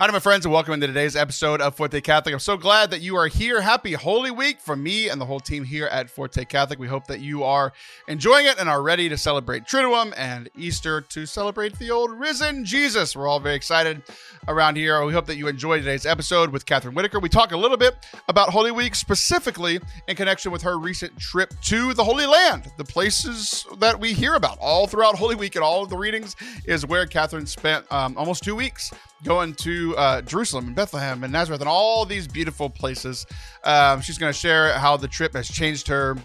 Hi, my friends, and welcome into today's episode of Forte Catholic. I'm so glad that you are here. Happy Holy Week from me and the whole team here at Forte Catholic. We hope that you are enjoying it and are ready to celebrate Triduum and Easter to celebrate the old risen Jesus. We're all very excited around here. We hope that you enjoyed today's episode with Kathryn Whitaker. We talk a little bit about Holy Week, specifically in connection with her recent trip to the Holy Land, the places that we hear about all throughout Holy Week and all of the readings is where Kathryn spent um, almost two weeks going to uh, Jerusalem and Bethlehem and Nazareth and all these beautiful places. Um, she's going to share how the trip has changed her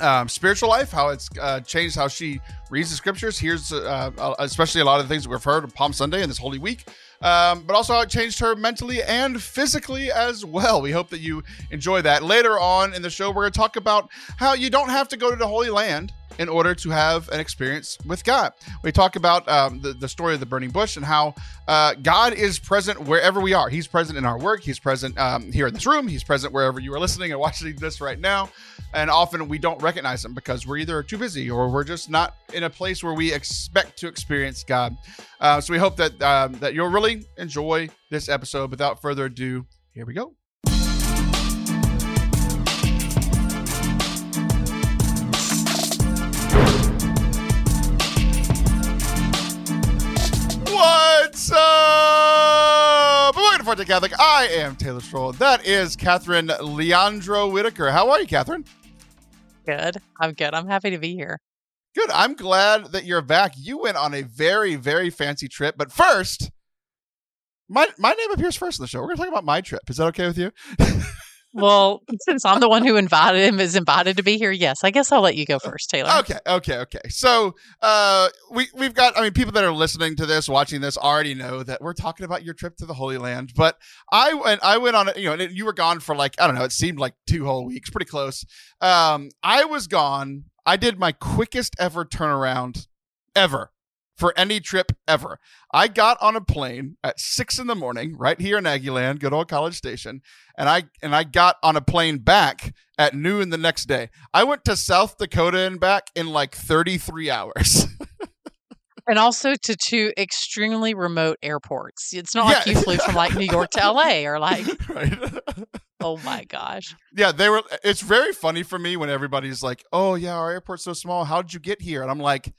um, spiritual life, how it's uh, changed how she reads the scriptures. Here's uh, especially a lot of the things that we've heard on Palm Sunday and this Holy Week. Um, but also how it changed her mentally and physically as well. We hope that you enjoy that. Later on in the show, we're going to talk about how you don't have to go to the Holy Land in order to have an experience with God. We talk about um, the, the story of the burning bush and how uh, God is present wherever we are. He's present in our work, He's present um, here in this room, He's present wherever you are listening and watching this right now. And often we don't recognize Him because we're either too busy or we're just not in a place where we expect to experience God. Uh, so we hope that um, that you'll really enjoy this episode. Without further ado, here we go. Catholic. I am Taylor Schroll. That is Kathryn Leandro Whitaker. How are you, Kathryn? Good. I'm good. I'm happy to be here. Good. I'm glad that you're back. You went on a very, very fancy trip. But first, my my name appears first in the show. We're going to talk about my trip. Is that okay with you? Well, since I'm the one who invited him, is invited to be here. Yes, I guess I'll let you go first, Taylor. Okay, okay, okay. So, uh, we we've got. I mean, people that are listening to this, watching this, already know that we're talking about your trip to the Holy Land. But I went. I went on it. You know, you were gone for like I don't know. It seemed like two whole weeks, pretty close. Um, I was gone. I did my quickest ever turnaround ever for any trip ever. I got on a plane at six in the morning, right here in Aggieland, good old College Station, and I and I got on a plane back at noon the next day. I went to South Dakota and back in like 33 hours. and also to two extremely remote airports. It's not like you flew from like New York to LA or like right. Oh my gosh. Yeah, they were it's very funny for me when everybody's like, "Oh yeah, our airport's so small. How did you get here?" And I'm like,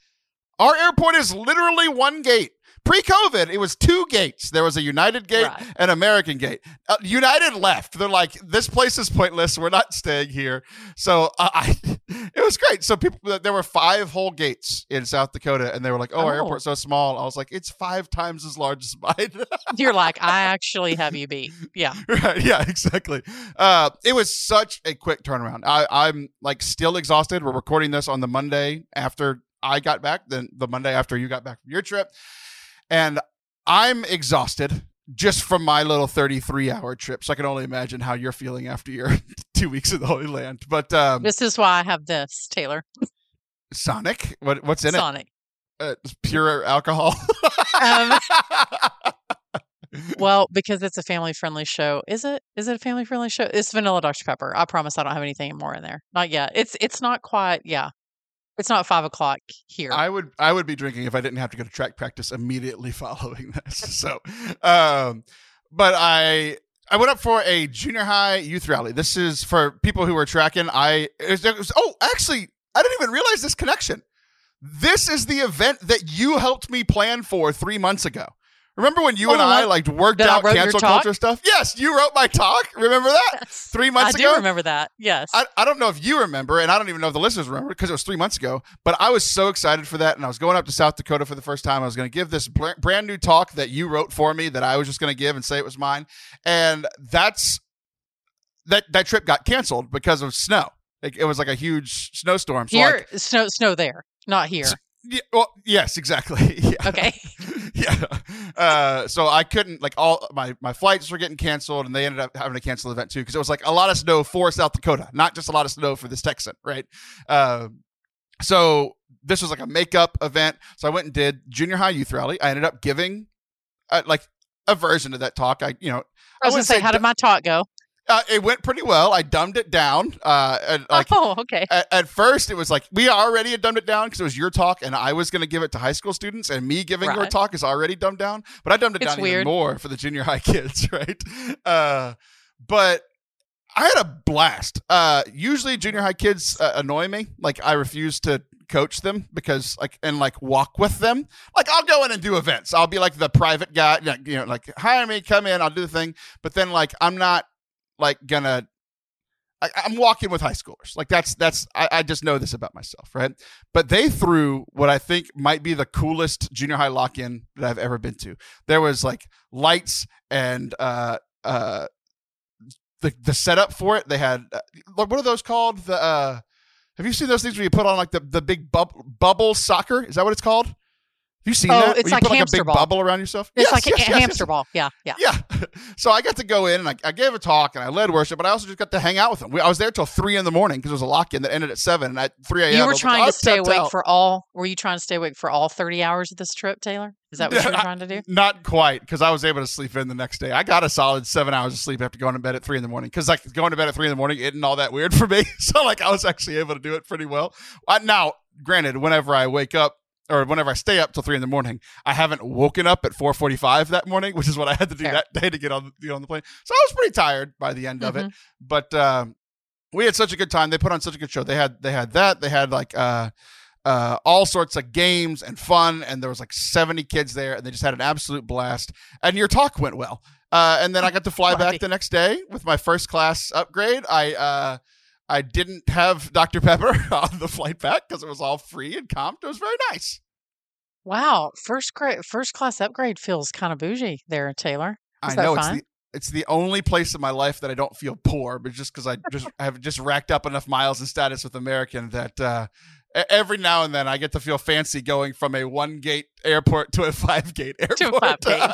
our airport is literally one gate. Pre COVID, it was two gates. There was a United gate right. and American gate. Uh, United left. They're like, this place is pointless. We're not staying here. So uh, I, it was great. So people, there were five whole gates in South Dakota, and they were like, oh, oh. our airport's so small. I was like, it's five times as large as mine. You're like, I actually have you beat. Yeah. Right. Yeah, exactly. Uh, it was such a quick turnaround. I, I'm like still exhausted. We're recording this on the Monday after I got back, then the Monday after you got back from your trip. And I'm exhausted just from my little 33 hour trip. So I can only imagine how you're feeling after your two weeks in the Holy Land. But um, this is why I have this, Taylor. Sonic? What, what's in Sonic. it? Sonic. Uh, pure alcohol. um, well, because it's a family friendly show. Is it? Is it a family friendly show? It's vanilla Dr. Pepper. I promise I don't have anything more in there. Not yet. It's it's not quite yeah. It's not five o'clock here. I would I would be drinking if I didn't have to go to track practice immediately following this. So, um, but I I went up for a junior high youth rally. This is for people who are tracking. I it was, it was, oh actually I didn't even realize this connection. This is the event that you helped me plan for three months ago. Remember when you oh, and I like worked out cancel culture stuff? Yes, you wrote my talk. Remember that yes, three months I ago? I do remember that. Yes. I, I don't know if you remember, and I don't even know if the listeners remember because it was three months ago. But I was so excited for that, and I was going up to South Dakota for the first time. I was going to give this brand new talk that you wrote for me that I was just going to give and say it was mine, and that's that that trip got canceled because of snow. It, it was like a huge snowstorm. So here, like, snow, snow there, not here. Yeah, well, yes, exactly. Yeah. Okay. yeah. Uh, so I couldn't like all my my flights were getting canceled, and they ended up having to cancel the event too because it was like a lot of snow for South Dakota, not just a lot of snow for this Texan, right? Uh, so this was like a makeup event. So I went and did junior high youth rally. I ended up giving uh, like a version of that talk. I you know I was, I was gonna say, how did my talk go? Uh, it went pretty well. I dumbed it down. Uh, and, like oh, okay. at, at first, it was like we already had dumbed it down because it was your talk, and I was going to give it to high school students, and me giving your talk is already dumbed down. But I dumbed it It's down weird. even more for the junior high kids, right? Uh, but I had a blast. Uh, usually, junior high kids uh, annoy me. Like I refuse to coach them because like and like walk with them. Like I'll go in and do events. I'll be like the private guy. You know, like hire me, come in, I'll do the thing. But then like I'm not like gonna. I, I'm walking with high schoolers. Like that's that's I, I just know this about myself, right? But they threw what I think might be the coolest junior high lock in that I've ever been to. There was like lights and uh uh the the setup for it. They had uh, what are those called? The uh have you seen those things where you put on like the the big bub- bubble soccer? Is that what it's called? You seen Oh, that? it's Where you like put like a big ball. bubble around yourself. It's Yes, like yes, a yes, hamster ball. Yeah, yeah. yeah. So I got to go in and I, I gave a talk and I led worship, but I also just got to hang out with them. We, I was there till three in the morning because it was a lock in that ended at seven. And at 3 a.m., You I were was trying like, to stay awake out." for all. Were you trying to stay awake for all thirty hours of this trip, Taylor? Is that what you were trying to do? Not quite because I was able to sleep in the next day. I got a solid seven hours of sleep after going to bed at three in the morning because like going to bed at three in the morning isn't all that weird for me. So like I was actually able to do it pretty well. Uh, now, granted, whenever I wake up or whenever I stay up till three in the morning, I haven't woken up at four forty five that morning, which is what I had to do Fair. that day to get on get on the plane. So I was pretty tired by the end of it, but um, we had such a good time. They put on such a good show. They had they had that. They had like uh, uh, all sorts of games and fun, and there was like seventy kids there, and they just had an absolute blast. And your talk went well. Uh, and then I got to fly back the next day with my first class upgrade. I uh, I didn't have Dr Pepper on the flight back because it was all free and comped. It was very nice. Wow, first grade, first class upgrade feels kind of bougie there, Taylor. I Is that know it's the it's the only place in my life that I don't feel poor, but just because I just I have just racked up enough miles and status with American that uh, every now and then I get to feel fancy going from a one gate airport to a five gate airport. To a five-gate.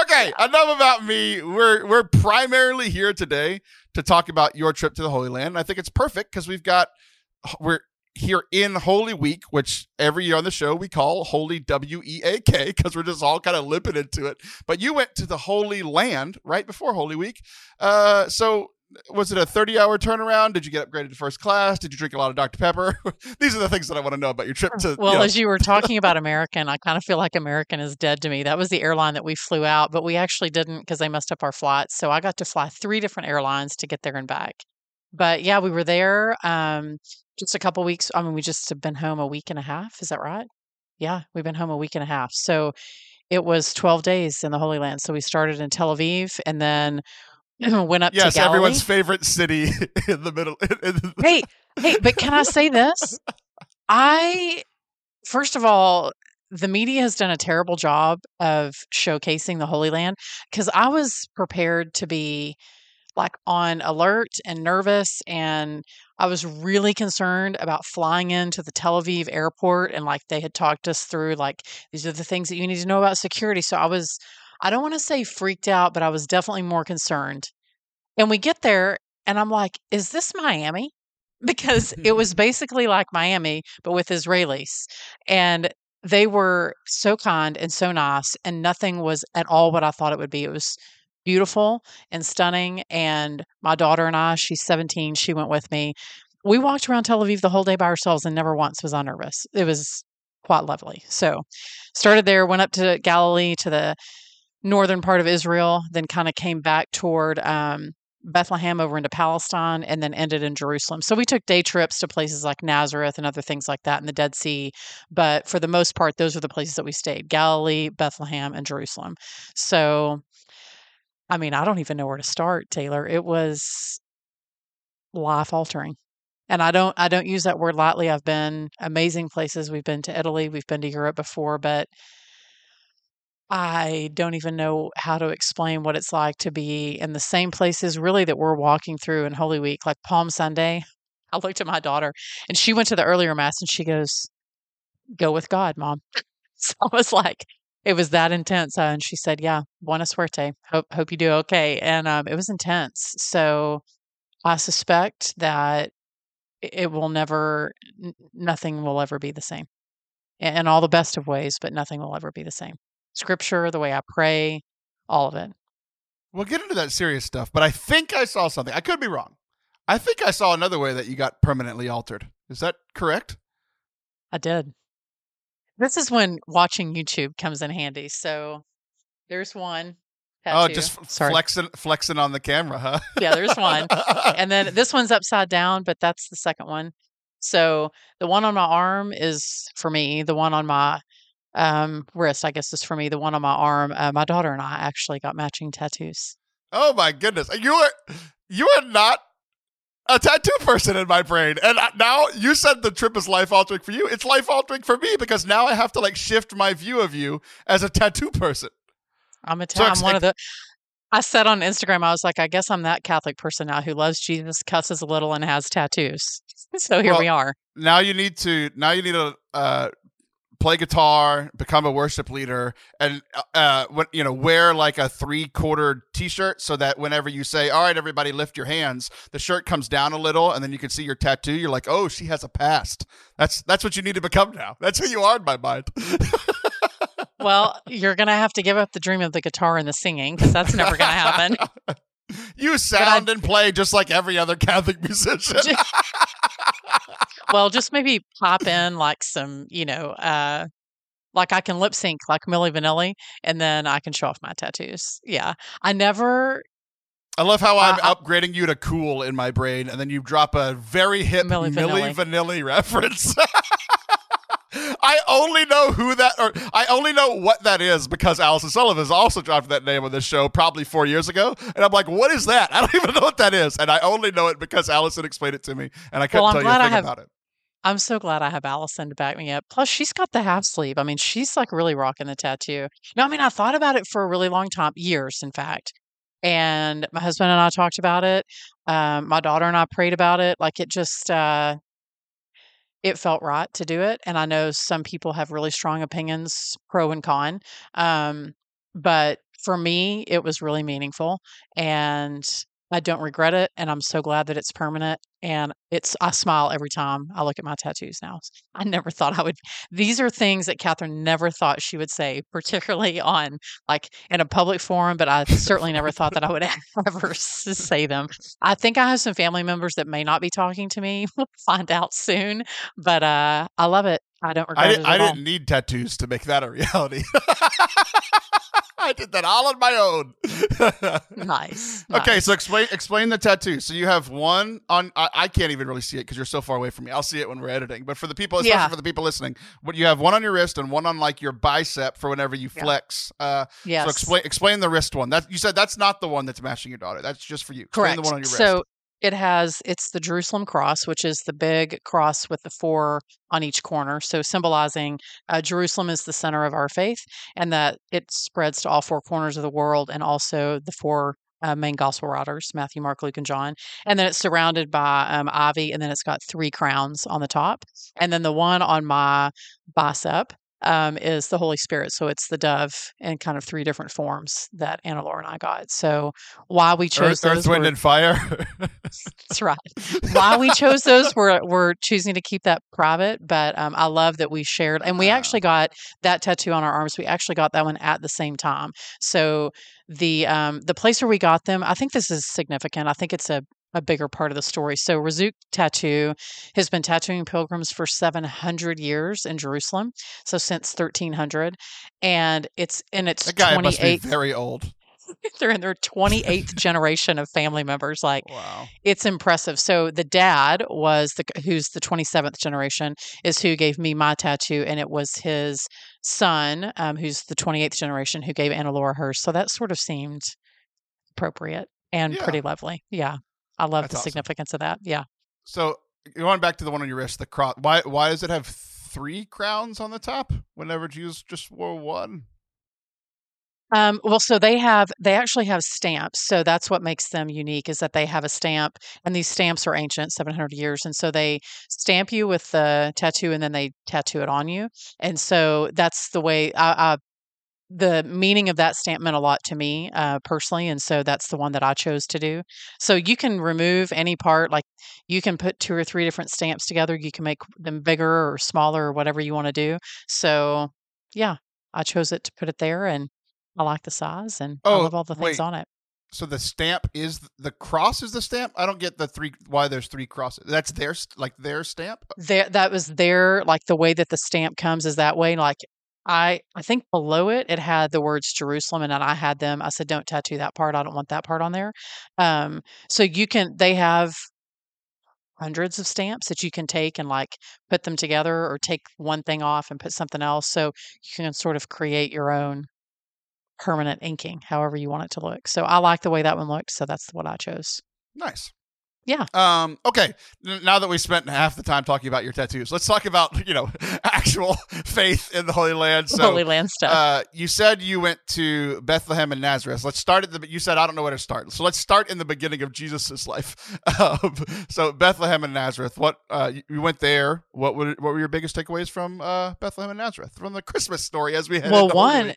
Okay, enough about me. We're we're primarily here today to talk about your trip to the Holy Land. And I think it's perfect because we've got we're here in Holy Week, which every year on the show we call Holy W E A K because we're just all kind of limping into it. But you went to the Holy Land right before Holy Week. Uh, so was it a 30 hour turnaround? Did you get upgraded to first class? Did you drink a lot of Dr. Pepper? These are the things that I want to know about your trip to. Well, you know, as you were talking about American, I kind of feel like American is dead to me. That was the airline that we flew out, but we actually didn't because they messed up our flights. So I got to fly three different airlines to get there and back. But yeah, we were there um, just a couple weeks. I mean, we just have been home a week and a half. Is that right? Yeah, we've been home a week and a half. So it was 12 days in the Holy Land. So we started in Tel Aviv and then went up yes, to Galilee. everyone's favorite city in the middle. in the- hey, hey, but can I say this? I, first of all, the media has done a terrible job of showcasing the Holy Land because I was prepared to be like on alert and nervous and I was really concerned about flying into the Tel Aviv airport and like they had talked us through like these are the things that you need to know about security. So I was I don't want to say freaked out, but I was definitely more concerned. And we get there and I'm like, is this Miami? Because it was basically like Miami, but with Israelis. And they were so kind and so nice, and nothing was at all what I thought it would be. It was beautiful and stunning. And my daughter and I, she's 17, she went with me. We walked around Tel Aviv the whole day by ourselves and never once was I nervous. It was quite lovely. So started there, went up to Galilee to the northern part of Israel, then kind of came back toward um, Bethlehem over into Palestine, and then ended in Jerusalem. So we took day trips to places like Nazareth and other things like that in the Dead Sea. But for the most part, those are the places that we stayed Galilee, Bethlehem, and Jerusalem. So, I mean, I don't even know where to start, Taylor. It was life altering. And I don't I don't use that word lightly. I've been amazing places. We've been to Italy, we've been to Europe before, but I don't even know how to explain what it's like to be in the same places really that we're walking through in Holy Week, like Palm Sunday. I looked at my daughter and she went to the earlier mass and she goes, Go with God, mom. So I was like, it was that intense. Uh, and she said, Yeah, buena suerte. Hope hope you do okay. And um, it was intense. So I suspect that it- will never nothing will ever be the same. In all the best of ways, but nothing will ever be the same scripture, the way I pray, all of it. We'll get into that serious stuff, but I think I saw something. I could be wrong. I think I saw another way that you got permanently altered. Is that correct? I did. This is when watching YouTube comes in handy. So there's one. Oh, tattoo. just f- Sorry. flexing flexing on the camera, huh? Yeah, there's one. and then this one's upside down, but that's the second one. So the one on my arm is for me. The one on my um, wrist, I guess, is for me. The one on my arm, uh, my daughter and I actually got matching tattoos. oh my goodness, you are you are not a tattoo person in my brain, and now you said the trip is life altering for you. It's life altering for me because now I have to like shift my view of you as a tattoo person. I'm a So I'm one of the. I said on Instagram, I was like, I guess I'm that Catholic person now who loves Jesus, cusses a little, and has tattoos. So here Well, we are. now you need to now you need to uh play guitar become a worship leader and uh when you know wear like a three quarter t-shirt so that whenever you say all right everybody lift your hands the shirt comes down a little and then you can see your tattoo you're like oh she has a past. That's that's what you need to become now. That's who you are in my mind. Well, you're gonna have to give up the dream of the guitar and the singing because that's never gonna happen. you sound and play just like every other catholic musician well, just maybe pop in like some, you know, uh, like I can lip sync like Milli Vanilli, and then I can show off my tattoos. Yeah, I never I love how I'm Uh, upgrading you to cool in my brain, and then you drop a very hip Millie, Milli Vanilli. reference. I only know who that, or I only know what that is because Allison Sullivan has also dropped that name on this show probably four years ago, and I'm like, what is that? I don't even know what that is, and I only know it because Allison explained it to me, and I couldn't Well, tell you a I thing have- about it. I'm so glad I have Allison to back me up. Plus, she's got the half sleeve. I mean, she's like really rocking the tattoo. No, I mean, I thought about it for a really long time, years, in fact. And my husband and I talked about it. Um, my daughter and I prayed about it. Like it just, uh, it felt right to do it. And I know some people have really strong opinions, pro and con. Um, but for me, it was really meaningful. And I don't regret it, and I'm so glad that it's permanent. And it's I smile every time I look at my tattoos now. I never thought I would. These are things that Kathryn never thought she would say, particularly on like in a public forum. But I certainly never thought that I would ever say them. I think I have some family members that may not be talking to me. We'll find out soon. But uh, I love it. I don't regret I, it didn't, at I all. didn't need tattoos to make that a reality. I did that all on my own. Nice. Okay, so explain explain the tattoo. So you have one on. I, I can't even really see it because you're so far away from me. I'll see it when we're editing. But for the people, especially Yeah. for the people listening, what you have one on your wrist and one on like your bicep for whenever you Yeah. flex. Uh, yes. So explain explain the wrist one. That you said that's not the one that's matching your daughter. That's just for you. Explain Correct. the one on your wrist. So it has it's the Jerusalem cross, which is the big cross with the four on each corner. So symbolizing uh, Jerusalem is the center of our faith, and that it spreads to all four corners of the world, and also the four. Uh, main gospel writers Matthew, Mark, Luke, and John. And then it's surrounded by um, ivy, and then it's got three crowns on the top. And then the one on my bicep um, is the Holy Spirit. So it's the dove in kind of three different forms that Anna Laura and I got. So why we chose Earth, Earth, those Wind, were- and Fire. that's right. Why we chose those, we're we're choosing to keep that private. But um, I love that we shared, and we Ah. actually got that tattoo on our arms. We actually got that one at the same time. So the um, the place where we got them, I think this is significant. I think it's a a bigger part of the story. So Razzouk Tattoo has been tattooing pilgrims for 700 years in Jerusalem. So since 1300, and it's in its that guy must be 28th. very old. They're in their 28th generation of family members. Like Wow. it's impressive. So the dad was the who's the 27th generation is who gave me my tattoo, and it was his son, um, who's the 28th generation, who gave Anna Laura hers. So that sort of seemed appropriate and Yeah. pretty lovely. Yeah, I love That's the awesome. significance of that. Yeah. So going back to the one on your wrist, the cross. Why why does it have three crowns on the top whenever Jews just wore one? Um, well, so they have they actually have stamps. So that's what makes them unique is that they have a stamp, and these stamps are ancient, 700 years, and so they stamp you with the tattoo, and then they tattoo it on you. And so that's the way I, I the meaning of that stamp meant a lot to me uh, personally, and so that's the one that I chose to do. So you can remove any part, like you can put two or three different stamps together. You can make them bigger or smaller or whatever you want to do. So yeah, I chose it to put it there, and I like the size, and I Oh, love all the things wait. on it. so the stamp is the cross is the stamp. I don't get the three why there's three crosses. That's their like their stamp. There, that was their like the way that the stamp comes is that way. Like I, I think below it, it had the words Jerusalem, and I had them. I said, "Don't tattoo that part. I don't want that part on there." Um, so you can. They have hundreds of stamps that you can take and like put them together, or take one thing off and put something else. So you can sort of create your own permanent inking, however you want it to look. So I like the way that one looked, so that's what I chose. Nice. Yeah. Um. Okay. Now that we spent half the time talking about your tattoos, let's talk about you know actual faith in the Holy Land. So, Holy Land stuff. uh, you said you went to Bethlehem and Nazareth. Let's start at the. You said I don't know where to start. So let's start in the beginning of Jesus's life. Um, so Bethlehem and Nazareth. What uh, you- went there? What were what were your biggest takeaways from uh, Bethlehem and Nazareth from the Christmas story as we head Well, one?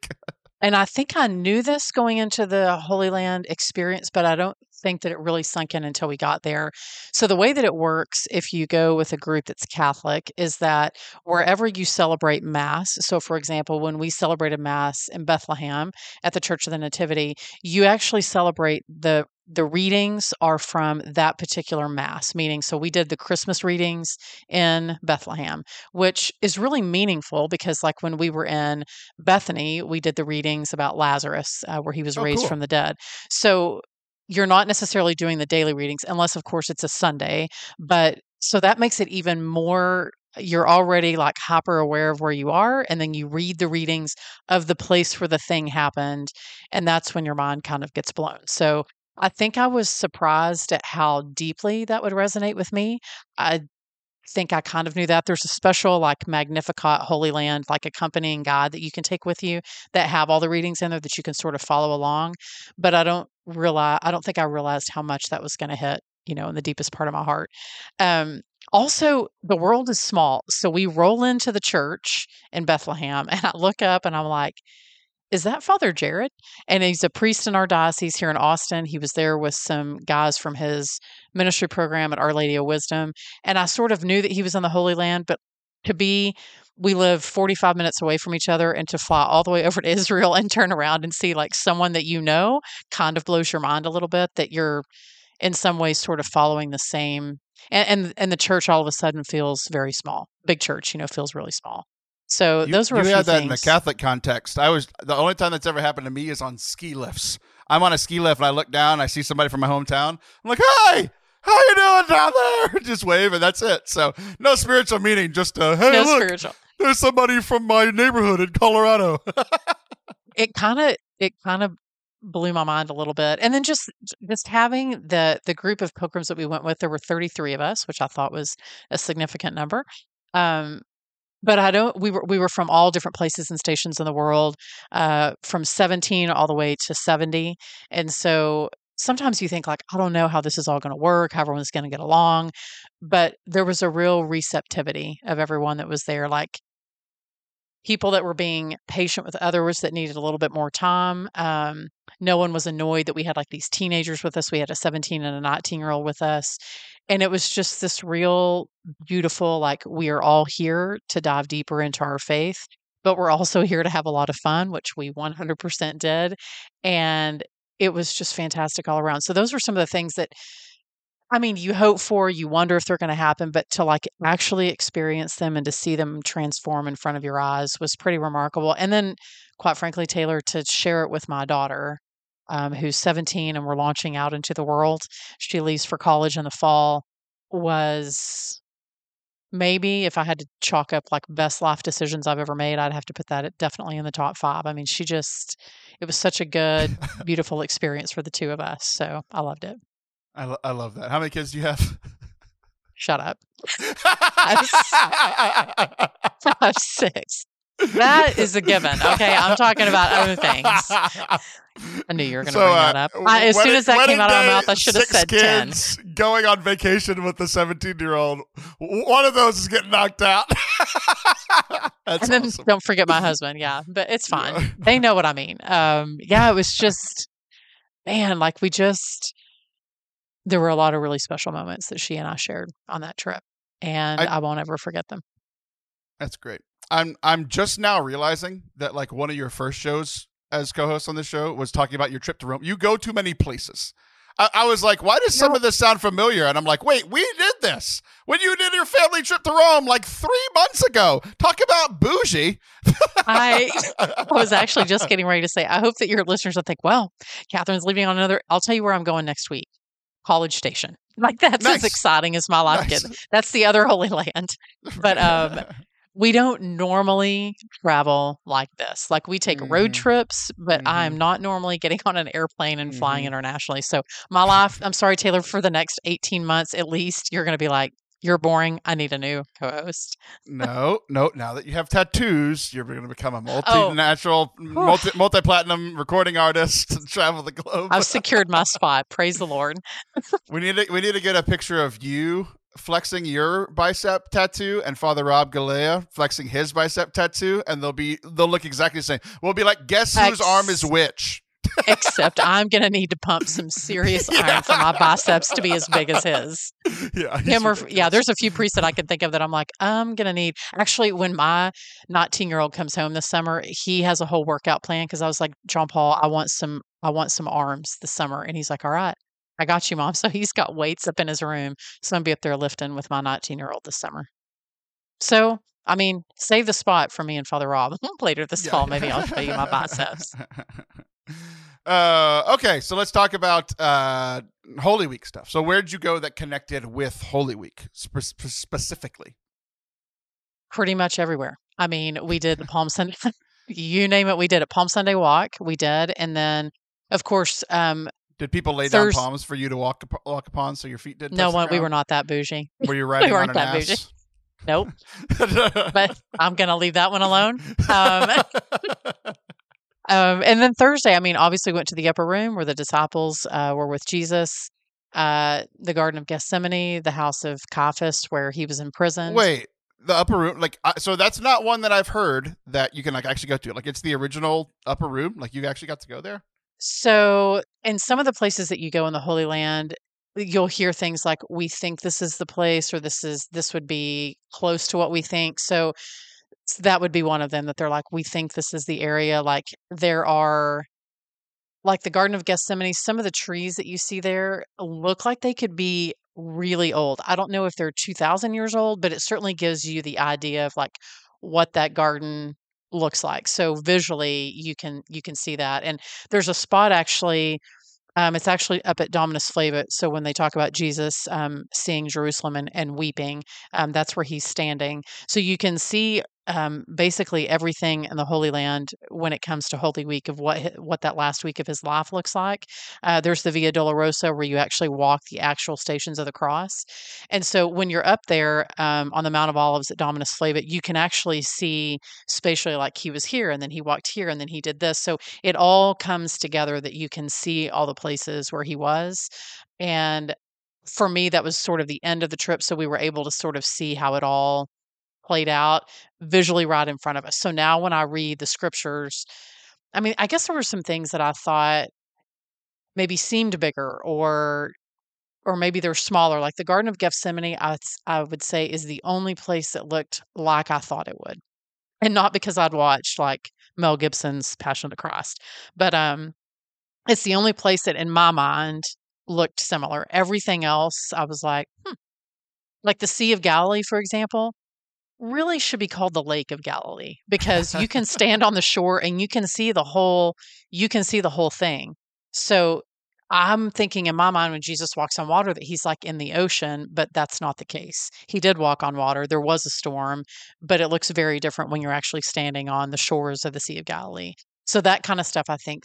And I think I knew this going into the Holy Land experience, but I don't think that it really sunk in until we got there. So, the way that it works, if you go with a group that's Catholic, is that wherever you celebrate Mass, so for example, when we celebrated Mass in Bethlehem at the Church of the Nativity, you actually celebrate the the readings are from that particular mass meaning so we did the christmas readings in bethlehem which is really meaningful because like when we were in Bethany, we did the readings about Lazarus, uh, where he was Oh, raised cool. from the dead. So you're not necessarily doing the daily readings, unless, of course, it's a Sunday. But so that makes it even more. You're already like hyper aware of where you are, and then you read the readings of the place where the thing happened, and that's when your mind kind of gets blown. So I think I was surprised at how deeply that would resonate with me. I think I kind of knew that. There's a special like Magnificat Holy Land, like accompanying guide that you can take with you that have all the readings in there that you can sort of follow along. But I don't realize, I don't think I realized how much that was going to hit, you know, in the deepest part of my heart. Um, also, the world is small. So we roll into the church in Bethlehem and I look up and I'm like, is that Father Jared? And he's a priest in our diocese here in Austin. He was there with some guys from his ministry program at Our Lady of Wisdom. And I sort of knew that he was in the Holy Land, but to be, we live 45 minutes away from each other and to fly all the way over to Israel and turn around and see like someone that you know kind of blows your mind a little bit that you're in some ways sort of following the same. And, and, and the church all of a sudden feels very small. Big church, you know, feels really small. So You, those were you a had that things. in the Catholic context. I was the only time that's ever happened to me is on ski lifts. I'm on a ski lift and I look down, I see somebody from my hometown. I'm like, "Hi, how you doing down there?" Just wave, and that's it. So no spiritual meaning, just uh, "Hey, no look, spiritual. there's somebody from my neighborhood in Colorado." it kind of it kind of blew my mind a little bit and then just just having the the group of pilgrims that we went with there were 33 of us which i thought was a significant number um but i don't we were we were from all different places and stations in the world uh from 17 all the way to 70 and so sometimes you think like i don't know how this is all going to work how everyone's going to get along but there was a real receptivity of everyone that was there like people that were being patient with others that needed a little bit more time. Um, no one was annoyed that we had like these teenagers with us. We had a 17 and a 19 year old with us. And it was just this real beautiful, like, we are all here to dive deeper into our faith, but we're also here to have a lot of fun, which we 100% did. And it was just fantastic all around. So, those were some of the things that I mean, you hope for, you wonder if they're going to happen, but to like actually experience them and to see them transform in front of your eyes was pretty remarkable. And then, quite frankly, Taylor, to share it with my daughter, um, who's 17 and we're launching out into the world, she leaves for college in the fall, was maybe if I had to chalk up like best life decisions I've ever made, I'd have to put that at, definitely in the top five. I mean, she just, it was such a good, beautiful experience for the two of us. So I loved it. I, lo- I love that. How many kids do you have? Shut up. I have six. That is a given. Okay, I'm talking about other things. I knew you were going to So, bring uh, that up. I, as soon as that came wedding out of my mouth, I should have said 10. Going on vacation with the 17 year old. One of those is getting knocked out. And then awesome. don't forget my husband. Yeah, but it's fine. Yeah. They know what I mean. Um, yeah, it was just, man, like we just, there were a lot of really special moments that she and I shared on that trip. And I- I won't ever forget them. That's great. I'm I'm just now realizing that like one of your first shows as co-host on the show was talking about your trip to Rome. You go too many places. I, I was like, why does some No. of this sound familiar? And I'm like, wait, we did this when you did your family trip to Rome like three months ago. Talk about bougie. I I was actually just getting ready to say, I hope that your listeners will think, well, Kathryn's leaving on another. I'll tell you where I'm going next week College Station. Like, that's Nice. as exciting as my life Nice. gets. That's the other Holy Land. But, um, We don't normally travel like this. Like, we take road Mhm. trips, but Mhm. I'm not normally getting on an airplane and flying Mhm. internationally. So, my life, I'm sorry, Taylor, for the next 18 months at least, you're going to be like, you're boring. I need a new co host. no, no. Now that you have tattoos, you're going to become a Oh. multinational, multi, multi-platinum recording artist and travel the globe. I've secured my spot. Praise the Lord. We need to we need to get a picture of you flexing your bicep tattoo and Father Rob Galea flexing his bicep tattoo, and they'll be they'll look exactly the same. We'll be like, guess whose arm is which? Except I'm going to need to pump some serious iron for my biceps to be as big as his. Yeah, Him or ridiculous. yeah, there's a few priests that I can think of that I'm like, I'm going to need. Actually, when my 19 year old comes home this summer, he has a whole workout plan because I was like, John Paul, I want some, I want some arms this summer, and he's like, All right. I got you, mom. So he's got weights up in his room. So I'm gonna be up there lifting with my 19 year old this summer. So, I mean, save the spot for me and Father Rob later this Yeah. fall. Maybe I'll show you my biceps. Uh, okay, so let's talk about uh, Holy Week stuff. So, where did you go that connected with Holy Week spe- spe- specifically? pretty much everywhere. I mean, we did the Palm Sunday, you name it, we did it. Palm Sunday walk, we did, and then of course, um, Did people lay Thurs- down palms for you to walk up- walk upon so your feet didn't? no one, we were not that bougie. Were you riding weren't on an that bougie. ass? Nope. But I'm gonna leave that one alone. Um, um, and then Thursday, I mean, obviously went to the upper room where the disciples uh, were with Jesus. Uh, the Garden of Gethsemane, the house of Caiaphas, where he was imprisoned. Wait, the upper room, like, I, so that's not one that I've heard that you can like actually go to. Like, it's the original upper room. Like, you actually got to go there. So, in some of the places that you go in the Holy Land, you'll hear things like, "We think this is the place," or "This is this would be close to what we think." So, s- that would be one of them that they're like, "We think this is the area." Like there are, like the Garden of Gethsemane. Some of the trees that you see there look like they could be really old. I don't know if they're two thousand years old, but it certainly gives you the idea of like what that garden looks like. So visually, you can you can see that and there's a spot actually um, it's actually up at Dominus Flevit. So when they talk about Jesus um, seeing Jerusalem and, and weeping, um, that's where he's standing. So you can see um, basically everything in the Holy Land when it comes to Holy Week of what what that last week of his life looks like. Uh, there's the Via Dolorosa where you actually walk the actual stations of the cross, and so when you're up there um, on the Mount of Olives at Dominus Flevit, you can actually see spatially like he was here and then he walked here and then he did this. So it all comes together that you can see all the places where he was. And for me, that was sort of the end of the trip. So we were able to sort of see how it all played out visually right in front of us. So now when I read the scriptures, I mean, I guess there were some things that I thought maybe seemed bigger or or maybe they're smaller like the garden of gethsemane I, I would say is the only place that looked like i thought it would and not because i'd watched like mel gibson's passion of the christ but um it's the only place that in my mind looked similar everything else i was like hmm. like the sea of galilee for example really should be called the lake of galilee because you can stand on the shore and you can see the whole you can see the whole thing. So i'm thinking in my mind when jesus walks on water that he's like in the ocean but that's not the case. He did walk on water. There was a storm but it looks very different when you're actually standing on the shores of the sea of galilee. So that kind of stuff i think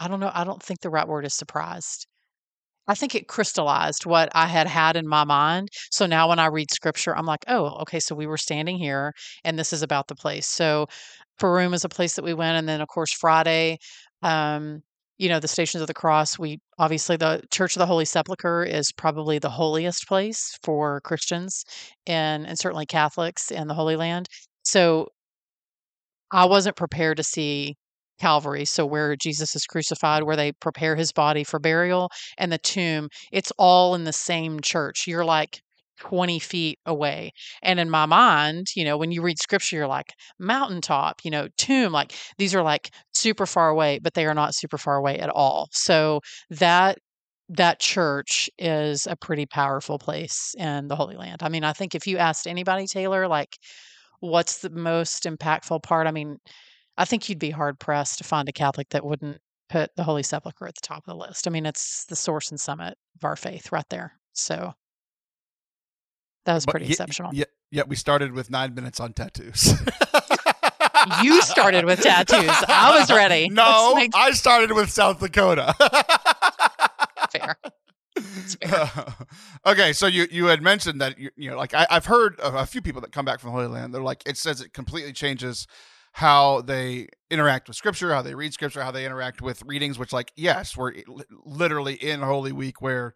i don't know i don't think the right word is surprised I think it crystallized what I had had in my mind. So now when I read scripture, I'm like, oh, okay, so we were standing here and this is about the place. So Faroum is a place that we went. And then, of course, Friday, um, you know, the Stations of the Cross, we obviously, the Church of the Holy Sepulchre is probably the holiest place for Christians and, and certainly Catholics in the Holy Land. So I wasn't prepared to see Calvary, so where Jesus is crucified, where they prepare his body for burial, and the tomb, it's all in the same church. You're like 20 feet away. And in my mind, you know, when you read scripture, you're like mountaintop, you know, tomb, like these are like super far away, but they are not super far away at all. So that that church is a pretty powerful place in the Holy Land. I mean, I think if you asked anybody, Taylor, like what's the most impactful part? I mean, I think you'd be hard pressed to find a Catholic that wouldn't put the Holy Sepulchre at the top of the list. I mean, it's the source and summit of our faith right there. So that was pretty exceptional. Yet, yet we started with nine minutes on tattoos. You started with tattoos. I was ready. No, make I started with South Dakota. fair. fair. Uh, okay, so you you had mentioned that you, you know, like I, I've heard of a few people that come back from the Holy Land. They're like, it says it completely changes how they interact with Scripture, how they read Scripture, how they interact with readings. Which, like, yes, we're literally in Holy Week where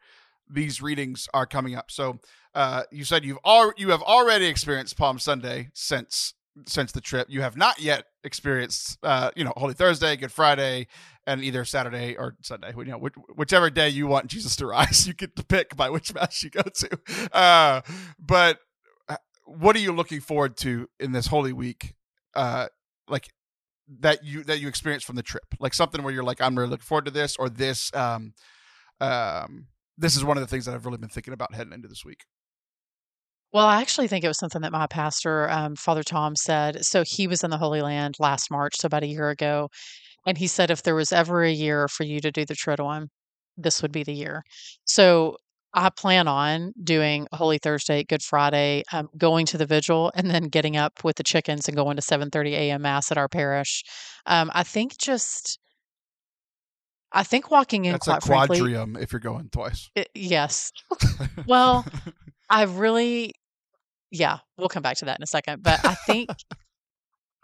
these readings are coming up. So, uh, you said you've all you have already experienced Palm Sunday since since the trip. You have not yet experienced, uh, you know, Holy Thursday, Good Friday, and either Saturday or Sunday. You know, which, whichever day you want Jesus to rise, you get to pick by which mass you go to. Uh, but uh, what are you looking forward to in this Holy Week? Uh, like that you that you experience from the trip, like something where you're like, I'm really looking forward to this, or this. Um, um, this is one of the things that I've really been thinking about heading into this week. Well, I actually think it was something that my pastor, um, Father Tom, said. So he was in the Holy Land last March, so about a year ago. And he said if there was ever a year for you to do the Triduum, this would be the year. So I plan on doing Holy Thursday, Good Friday, um, going to the vigil, and then getting up with the chickens and going to 7:30 a.m. mass at our parish. Um, I think just, I think walking in That's a quite frankly, quadrium if you're going twice. it- yes. Well, I really, yeah, we'll come back to that in a second. But I think,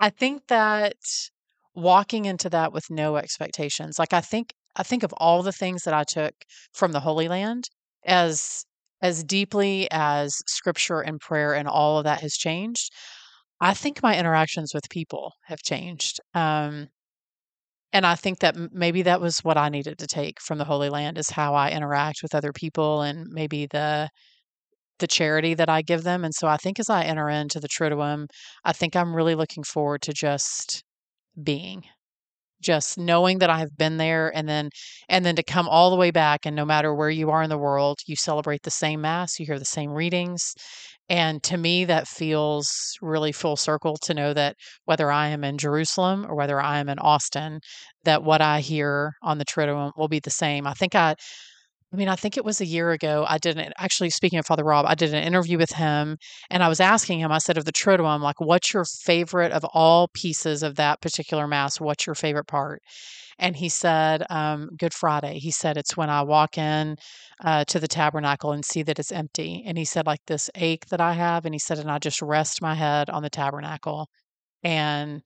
I think that walking into that with no expectations, like I think, I think of all the things that I took from the Holy Land as as deeply as scripture and prayer and all of that has changed. I think my interactions with people have changed. Um, and I think that maybe that was what I needed to take from the Holy Land is how I interact with other people and maybe the the charity that I give them. And so I think as I enter into the Triduum, I think I'm really looking forward to just being, just knowing that I have been there and then and then to come all the way back and no matter where you are in the world, you celebrate the same mass, you hear the same readings. And to me that feels really full circle to know that whether I am in Jerusalem or whether I am in Austin, that what I hear on the Triduum will be the same. I think I I mean, I think it was a year ago. I did an, actually, speaking of Father Rob, I did an interview with him and I was asking him, I said, of the Triduum, like, what's your favorite of all pieces of that particular Mass? What's your favorite part? And he said, um, Good Friday. He said, it's when I walk in uh, to the tabernacle and see that it's empty. And he said, like, this ache that I have. And he said, and I just rest my head on the tabernacle. And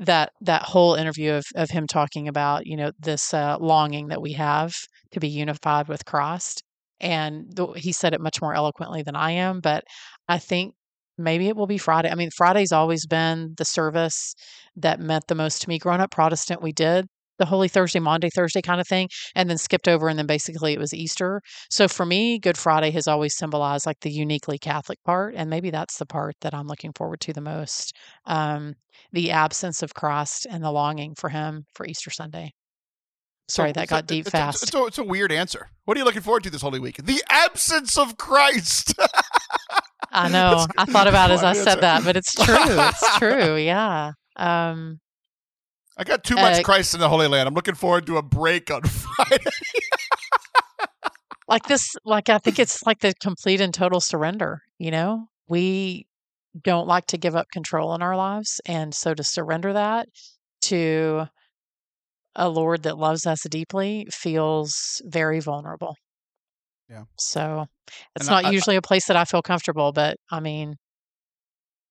that that whole interview of of him talking about you know this uh, longing that we have to be unified with Christ, and the, he said it much more eloquently than I am. But I think maybe it will be Friday. I mean, Friday's always been the service that meant the most to me. Growing up Protestant, we did the Holy Thursday, Monday, Thursday kind of thing, and then skipped over, and then basically it was Easter. So for me, Good Friday has always symbolized like the uniquely Catholic part, and maybe that's the part that I'm looking forward to the most. Um, the absence of Christ and the longing for Him for Easter Sunday. Sorry, So- that got deep fast. It's a, it's a weird answer. What are you looking forward to this Holy Week? The absence of Christ. I know. I thought about it as I said that, but it's true. It's true. Yeah. Um, I got too much Uh, Christ in the Holy Land. I'm looking forward to a break on Friday. like this, like I think it's like the complete and total surrender. You know, we don't like to give up control in our lives, and so to surrender that to a Lord that loves us deeply feels very vulnerable. Yeah. So it's And not I- usually a place that I feel comfortable, but I mean,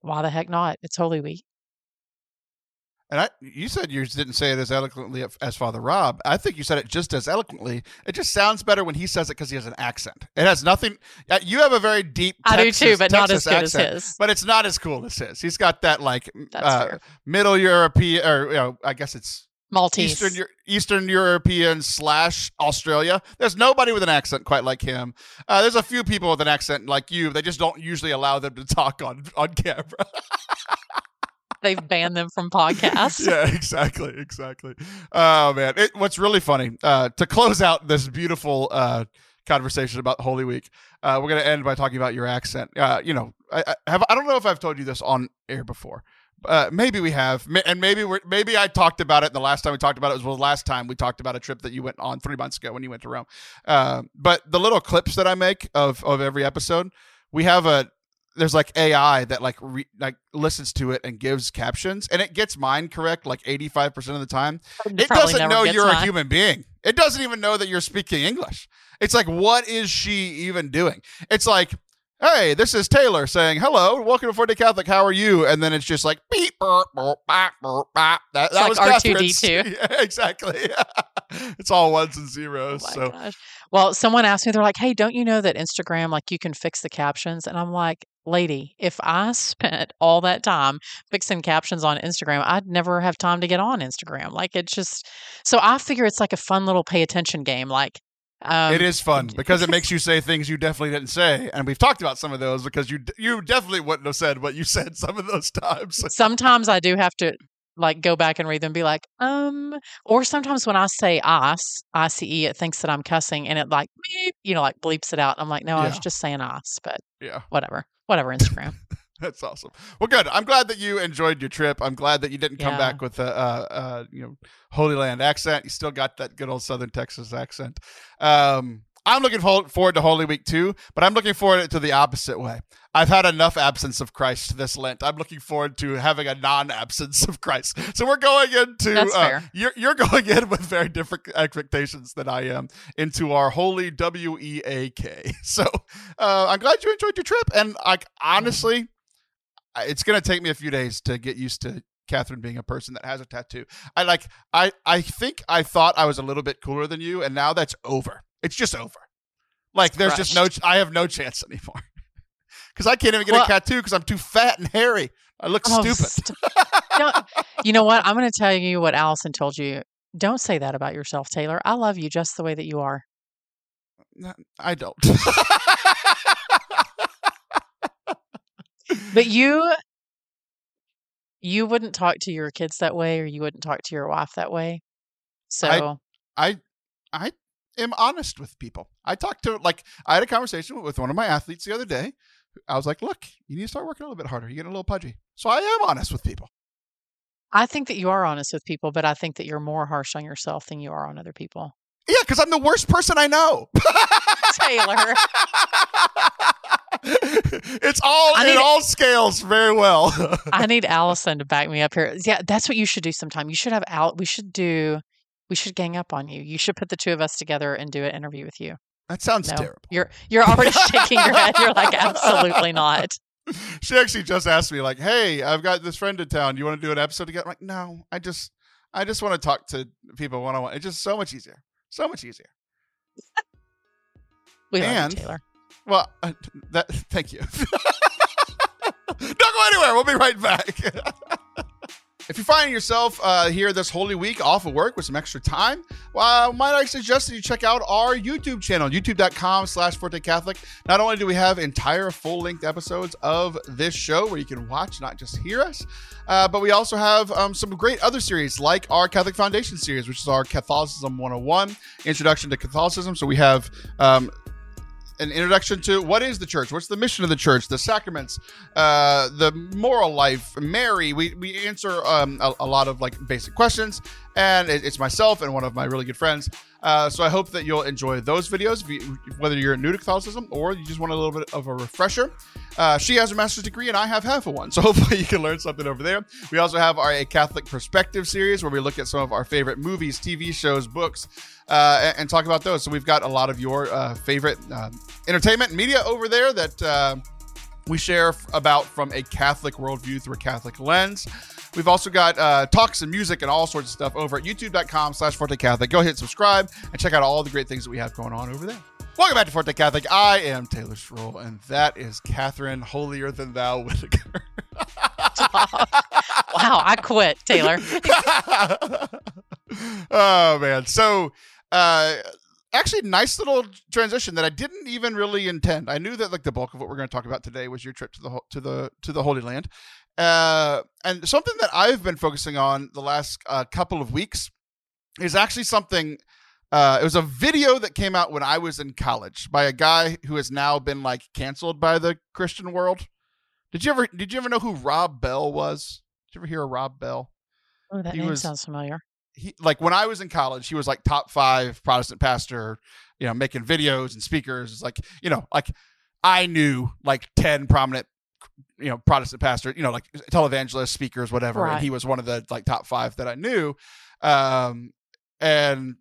why the heck not? It's Holy Week. And I, you said you didn't say it as eloquently as Father Rob. I think you said it just as eloquently. It just sounds better when he says it because he has an accent. It has nothing. uh, You have a very deep. I do too, but not as Texas good accent, as his. But it's not as cool as his. He's got that like uh, middle European, or you know, I guess it's Maltese. Eastern Eastern European slash Australia. There's nobody with an accent quite like him. Uh, there's a few people with an accent like you. They just don't usually allow them to talk on on camera. They've banned them from podcasts. yeah, exactly, exactly. Oh man, it, what's really funny uh, to close out this beautiful uh, conversation about Holy Week, uh, we're going to end by talking about your accent. Uh, you know, I, I have I don't know if I've told you this on air before. Uh, maybe we have, and maybe we're, maybe I talked about it. The last time we talked about it was well, the last time we talked about a trip that you went on three months ago when you went to Rome. Uh, but the little clips that I make of of every episode, we have a there's like AI that like re, like listens to it and gives captions, and it gets mine correct like 85 percent of the time. It Probably doesn't know you're a human being. It doesn't even know that you're speaking English. It's like, what is she even doing? It's like, hey, this is Taylor saying, hello, welcome to Forte Catholic. How are you? And then it's just like, beep, burp, burp, bop, burp, bop. That, that like was R2D2. Exactly. it's all ones and Oh zeros. my so gosh. Well, someone asked me, they're like, hey, don't you know that Instagram, like, you can fix the captions? And I'm like, lady, if I spent all that time fixing captions on Instagram, I'd never have time to get on Instagram. Like, it's just, so I figure it's like a fun little pay attention game. Like, um, it is fun because it makes you say things you definitely didn't say, and we've talked about some of those because you you definitely wouldn't have said what you said some of those times. sometimes I do have to like go back and read them and be like, um, or sometimes when I say ice, I C E, it thinks that I'm cussing and it like, beep, you know, like bleeps it out. I'm like, no, I was just saying ice, but Yeah. whatever, whatever, Instagram. That's awesome. Well, good. I'm glad that you enjoyed your trip. I'm glad that you didn't come Yeah. back with a, uh, uh, you know, Holy Land accent. You still got that good old Southern Texas accent. Um, I'm looking forward to Holy Week too, but I'm looking forward to the opposite way. I've had enough absence of Christ this Lent. I'm looking forward to having a non-absence of Christ. So we're going into uh, you're you're going in with very different expectations than I am into our holy W E A K. So uh, I'm glad you enjoyed your trip, and like honestly, it's gonna take me a few days to get used to Kathryn being a person that has a tattoo. I like I I think I thought I was a little bit cooler than you, and now that's over. It's just over. Like there's just no. I have no chance anymore because I can't even get Well- a tattoo because I'm too fat and hairy. I look Oh, stupid. st- you know what? I'm going to tell you what Allison told you. Don't say that about yourself, Taylor. I love you just the way that you are. I don't. But you, you wouldn't talk to your kids that way, or you wouldn't talk to your wife that way. So I I am honest with people. I talked to like I had a conversation with one of my athletes the other day. I was like, "Look, you need to start working a little bit harder. You're getting a little pudgy." So I am honest with people. I think that you are honest with people, but I think that you're more harsh on yourself than you are on other people. Yeah, because I'm the worst person I know. Taylor. it's all I it need- all scales very well. I need Allison to back me up here. Yeah, that's what you should do sometime. You should have Al. We should do. We should gang up on you. You should put the two of us together and do an interview with you. that sounds No, terrible. you're you're already shaking your head. You're like, absolutely not. She actually just asked me like, "Hey, I've got this friend in town. Do you want to do an episode together?" I'm like, "No, I just I just want to talk to people one on one. It's just so much easier. So much easier." We love And- you, Taylor. Well, uh, that thank you. Don't go anywhere. We'll be right back. If you find yourself uh, here this Holy Week off of work with some extra time, well, might I suggest that you check out our YouTube channel, youtube.com slash Forte Catholic. Not only do we have entire full-length episodes of this show where you can watch, not just hear us, uh, but we also have um, some great other series like our Catholic Foundation series, which is our Catholicism 101, Introduction to Catholicism. So we have um, an introduction to what is the church, what's the mission of the church, the sacraments, uh, the moral life, Mary. We we answer um, a, a lot of like basic questions, and it- it's myself and one of my really good friends. Uh, so I hope that you'll enjoy those videos, whether you're new to Catholicism or you just want a little bit of a refresher. Uh, she has a master's degree and I have half of one, so hopefully you can learn something over there. We also have our a Catholic Perspective series where we look at some of our favorite movies, TV shows, books, uh, and, and talk about those. So we've got a lot of your uh, favorite uh, entertainment media over there that we share about from a Catholic worldview through a Catholic lens. We've also got uh, talks and music and all sorts of stuff over at youtube.com slash Forte Catholic. Go hit subscribe and check out all the great things that we have going on over there. Welcome back to Forte Catholic. I am Taylor Schroll, and that is Kathryn Holier Than Thou Whitaker. wow, I quit, Taylor. oh man. So uh actually nice little transition that I didn't even really intend. I knew that like the bulk of what we're going to talk about today was your trip to the to the to the Holy Land. Uh and something that I've been focusing on the last uh, couple of weeks is actually something uh, it was a video that came out when I was in college by a guy who has now been like canceled by the Christian world. Did you ever did you ever know who Rob Bell was? Did you ever hear of Rob Bell? Oh, that He name was- sounds familiar. He like when I was in college, he was like top five Protestant pastor, you know, making videos and speakers. It's like, you know, like I knew like 10 prominent you know, Protestant pastor, you know, like televangelists, speakers, whatever. And he was one of the like top five that I knew. Um and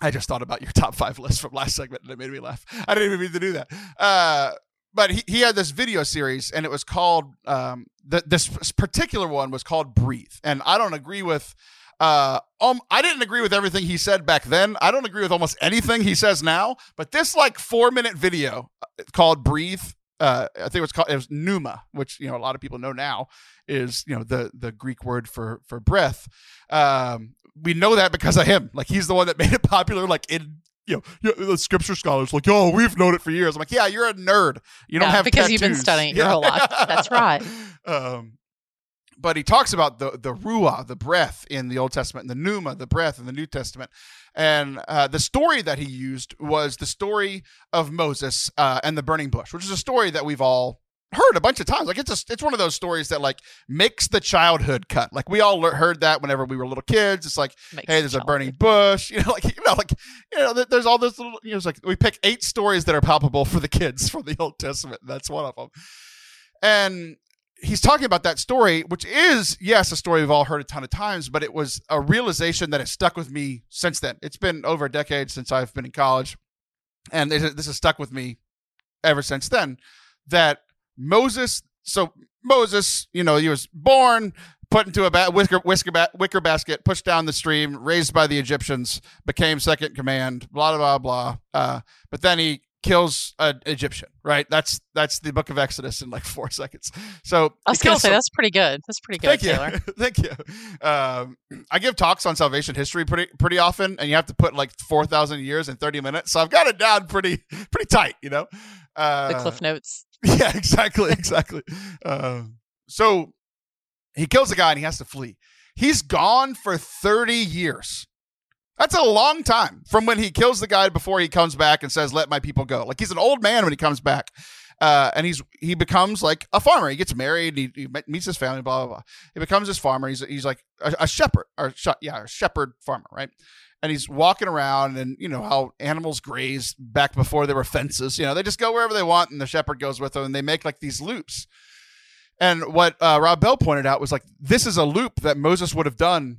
I just thought about your top five list from last segment and it made me laugh. I didn't even mean to do that. Uh, but he, he had this video series and it was called, um, th- this particular one was called Breathe. And I don't agree with, uh, um, I didn't agree with everything he said back then. I don't agree with almost anything he says now. But this like four minute video uh, called Breathe, uh, I think it was called, it was Pneuma, which, you know, a lot of people know now is, you know, the, the Greek word for, for breath. Um, we know that because of him. Like he's the one that made it popular. Like in you know, the scripture scholars like, oh, we've known it for years. I'm like, yeah, you're a nerd. You don't Yeah, have because you've been studying it your whole life. That's right. Um, but he talks about the the ruah, the breath in the Old Testament, and the pneuma, the breath in the New Testament, and uh, the story that he used was the story of Moses uh, and the burning bush, which is a story that we've all heard a bunch of times. Like it's a, it's one of those stories that like makes the childhood cut. Like we all heard that whenever we were little kids. It's like Makes hey, there's a burning bush. You know, like you know, like you know, there's all this little. You know, it's like we pick eight stories that are palpable for the kids from the Old Testament. That's one of them. And he's talking about that story, which is yes, a story we've all heard a ton of times, but it was a realization that has stuck with me since then. It's been over a decade since I've been in college, and this has stuck with me ever since then. That Moses, so Moses, you know, he was born, put into a ba- wicker, whisker ba- wicker basket, pushed down the stream, raised by the Egyptians, became second command, blah blah blah. Uh, but then he kills an Egyptian, right? That's that's the book of Exodus in like four seconds. So I was gonna say some- that's pretty good. That's pretty good, Thank Taylor. you, thank you. Um, I give talks on salvation history pretty pretty often, and you have to put like four thousand years in thirty minutes. So I've got it down pretty pretty tight, you know. Uh, The cliff notes. yeah, exactly, exactly. Um, so he kills a guy and he has to flee. He's gone for 30 years. That's a long time from when he kills the guy before he comes back and says, "Let my people go." Like he's an old man when he comes back, uh, and he's he becomes like a farmer. He gets married, he, he meets his family, blah blah blah. He becomes this farmer. He's he's like a, a shepherd or sh- yeah, a shepherd farmer, right? And he's walking around, and you know how animals graze back before there were fences. You know, they just go wherever they want, and the shepherd goes with them, and they make like these loops. And what uh, Rob Bell pointed out was like this is a loop that Moses would have done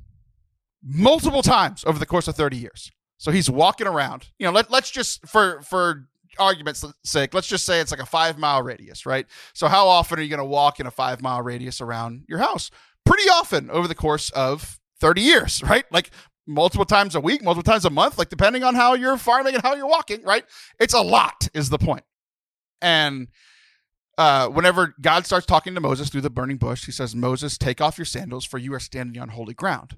multiple times over the course of 30 years. So he's walking around. You know, let, let's just for for argument's sake, let's just say it's like a five mile radius, right? So how often are you going to walk in a five mile radius around your house? Pretty often over the course of 30 years, right? Like multiple times a week, multiple times a month, like depending on how you're farming and how you're walking, right? It's a lot, is the point. And uh, whenever God starts talking to Moses through the burning bush, he says, Moses, take off your sandals, for you are standing on holy ground.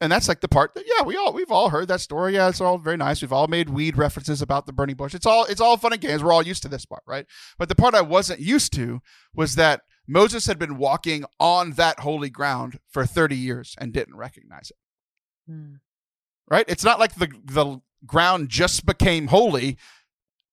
And that's like the part that yeah, we all we've all heard that story. Yeah, it's all very nice. We've all made weed references about the burning bush. It's all it's all fun and games. We're all used to this part, right? But the part I wasn't used to was that Moses had been walking on that holy ground for 30 years and didn't recognize it. Hmm. Right? It's not like the the ground just became holy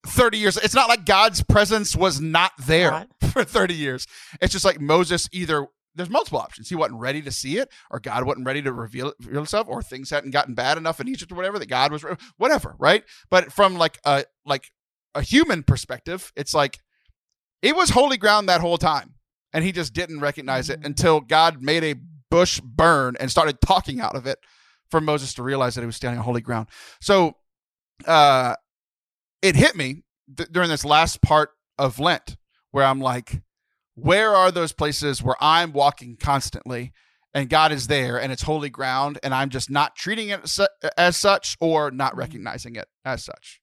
30 years. It's not like God's presence was not there for 30 years. It's just like Moses either there's multiple options. He wasn't ready to see it, or God wasn't ready to reveal, it, reveal himself, or things hadn't gotten bad enough in Egypt or whatever that God was whatever, right? But from like a like a human perspective, it's like it was holy ground that whole time, and he just didn't recognize it Mhm. until God made a bush burn and started talking out of it for Moses to realize that he was standing on holy ground. So, uh, it hit me th- during this last part of Lent where I'm like, where are those places where I'm walking constantly and God is there and it's holy ground and I'm just not treating it as such or not Mhm. recognizing it as such?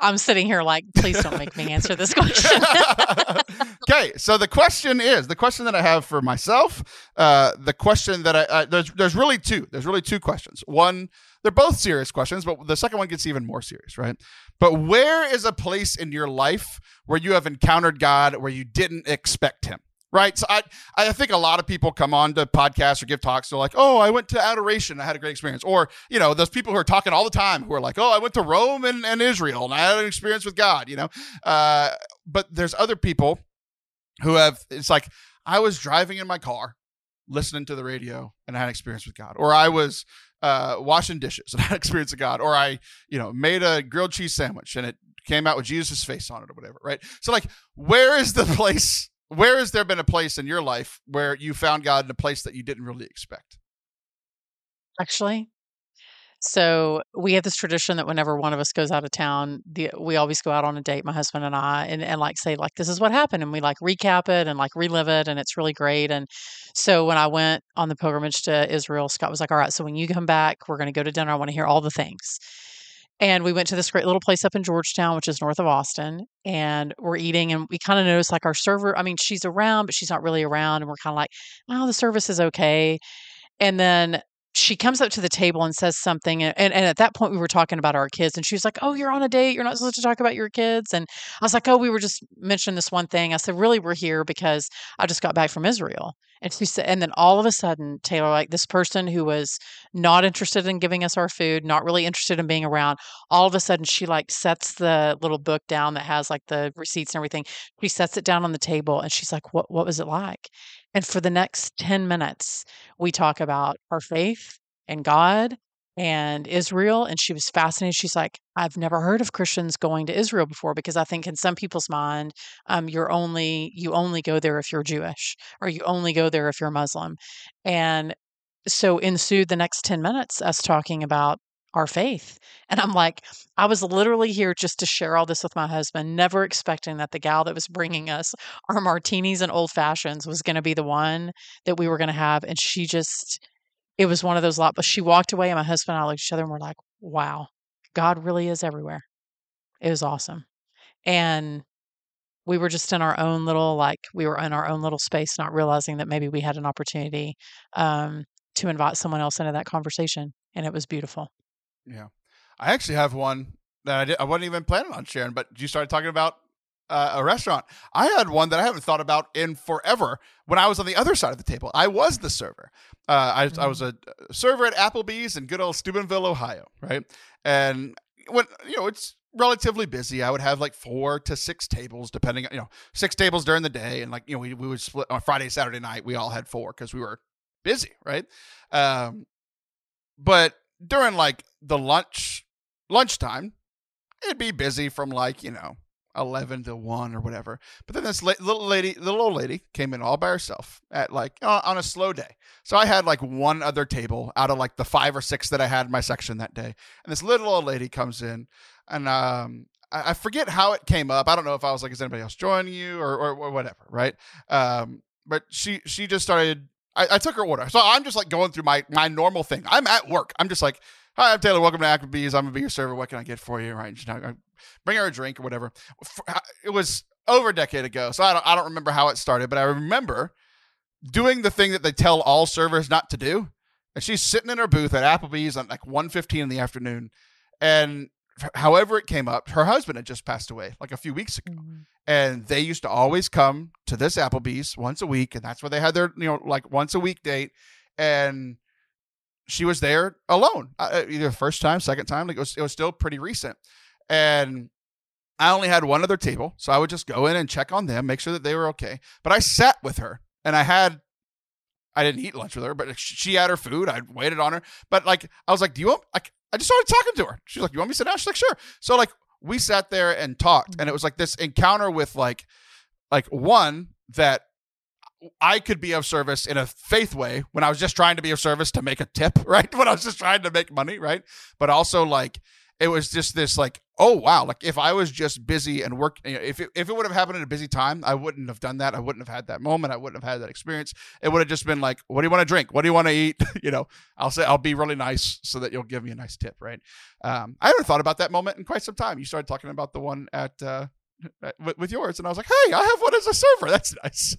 I'm sitting here like, please don't make me answer this question. okay, so the question is the question that I have for myself. Uh, the question that I uh, there's there's really two. There's really two questions. One, they're both serious questions, but the second one gets even more serious, right? But where is a place in your life where you have encountered God where you didn't expect Him? right? So I, I think a lot of people come on to podcasts or give talks. They're like, oh, I went to adoration. I had a great experience. Or, you know, those people who are talking all the time who are like, oh, I went to Rome and, and Israel and I had an experience with God, you know? Uh, but there's other people who have, it's like, I was driving in my car listening to the radio and I had an experience with God. Or I was uh, washing dishes and I had experience with God. Or I, you know, made a grilled cheese sandwich and it came out with Jesus' face on it or whatever, right? So, like, where is the place where has there been a place in your life where you found God in a place that you didn't really expect? Actually, so we have this tradition that whenever one of us goes out of town, the, we always go out on a date, my husband and I, and, and like say like this is what happened, and we like recap it and like relive it, and it's really great. And so when I went on the pilgrimage to Israel, Scott was like, "All right, so when you come back, we're going to go to dinner. I want to hear all the things." And we went to this great little place up in Georgetown, which is north of Austin, and we're eating. And we kind of noticed like our server, I mean, she's around, but she's not really around. And we're kind of like, oh, the service is okay. And then she comes up to the table and says something and, and, at that point we were talking about our kids and she was like oh you're on a date you're not supposed to talk about your kids and i was like oh we were just mentioning this one thing i said really we're here because i just got back from israel and she said and then all of a sudden taylor like this person who was not interested in giving us our food not really interested in being around all of a sudden she like sets the little book down that has like the receipts and everything she sets it down on the table and she's like what what was it like and for the next 10 minutes, we talk about our faith and God and Israel. And she was fascinated. She's like, I've never heard of Christians going to Israel before because I think in some people's mind, um, you're only you only go there if you're Jewish or you only go there if you're Muslim. And so ensued the next 10 minutes us talking about our faith. And I'm like, I was literally here just to share all this with my husband, never expecting that the gal that was bringing us our martinis and old fashions was going to be the one that we were going to have. And she just, it was one of those lot. But she walked away, and my husband and I looked at each other and we're like, wow, God really is everywhere. It was awesome. And we were just in our own little, like, we were in our own little space, not realizing that maybe we had an opportunity um, to invite someone else into that conversation. And it was beautiful. Yeah, I actually have one that I, did, I wasn't even planning on sharing, but you started talking about uh, a restaurant. I had one that I haven't thought about in forever. When I was on the other side of the table, I was the server. Uh, I, mm-hmm. I was mm. a server at Applebee's in good old Steubenville, Ohio, right? And when you know it's relatively busy. I would have like four to six tables, depending, on you know, six tables during the day, and like you know, we we would split on Friday, Saturday night. We all had four because we were busy, right? Um, but during like the lunch lunchtime, it'd be busy from like you know eleven to one or whatever. But then this la- little lady, little old lady, came in all by herself at like uh, on a slow day. So I had like one other table out of like the five or six that I had in my section that day, and this little old lady comes in, and um, I, I forget how it came up. I don't know if I was like, "Is anybody else joining you?" or or, or whatever, right? Um, but she she just started I, I, took her order. So I'm just like going through my my normal thing. I'm at work. I'm just like, hi, I'm Taylor. Welcome to Applebee's. I'm gonna be your server. What can I get for you? Right? Bring her a drink or whatever. Uh, it was over a decade ago, so I don't I don't remember how it started, but I remember doing the thing that they tell all servers not to do. And she's sitting in her booth at Applebee's at like 1.15 in the afternoon, and however it came up, her husband had just passed away like a few weeks ago. Mm-hmm. And they used to always come to this Applebee's once a week. And that's where they had their, you know, like once a week date. And she was there alone, uh, uh either first time, second time. Like it was, it was still pretty recent. And I only had one other table. So I would just go in and check on them, make sure that they were okay. But I sat with her and I had I didn't eat lunch with her, but she had her food. I waited on her. But like, I was like, "Do you want?" Like, I just started talking to her. She's like, "You want me to sit down?" She's like, "Sure." So like we sat there and talked, and it was like this encounter with like, like one that I could be of service in a faith way when I was just trying to be of service to make a tip, right? When I was just trying to make money, right? But also like it was just this like, oh wow, like if I was just busy and work, you know, if it, if it would have happened at a busy time, I wouldn't have done that. I wouldn't have had that moment. I wouldn't have had that experience. It would have just been like, what do you want to drink? What do you want to eat? you know, I'll say I'll be really nice so that you'll give me a nice tip, right? Um, I haven't thought about that moment in quite some time. You started talking about the one at. Uh, with, with yours and i was like hey i have one as a server that's nice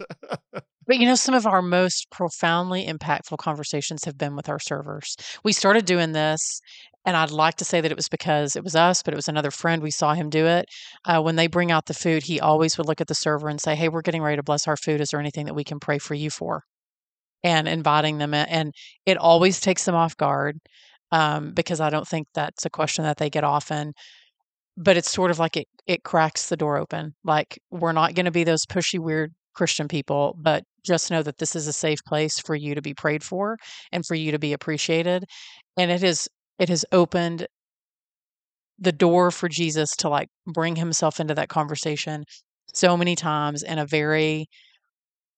But you know, some of our most profoundly impactful conversations have been with our servers. We started doing this, and I'd like to say that it was because it was us, but it was another friend. We saw him do it. Uh, when they bring out the food, he always would look at the server and say, Hey, we're getting ready to bless our food. Is there anything that we can pray for you for? And inviting them in. And it always takes them off guard um, because I don't think that's a question that they get often but it's sort of like it it cracks the door open. Like we're not going to be those pushy weird Christian people, but just know that this is a safe place for you to be prayed for and for you to be appreciated. And it has it has opened the door for Jesus to like bring himself into that conversation so many times in a very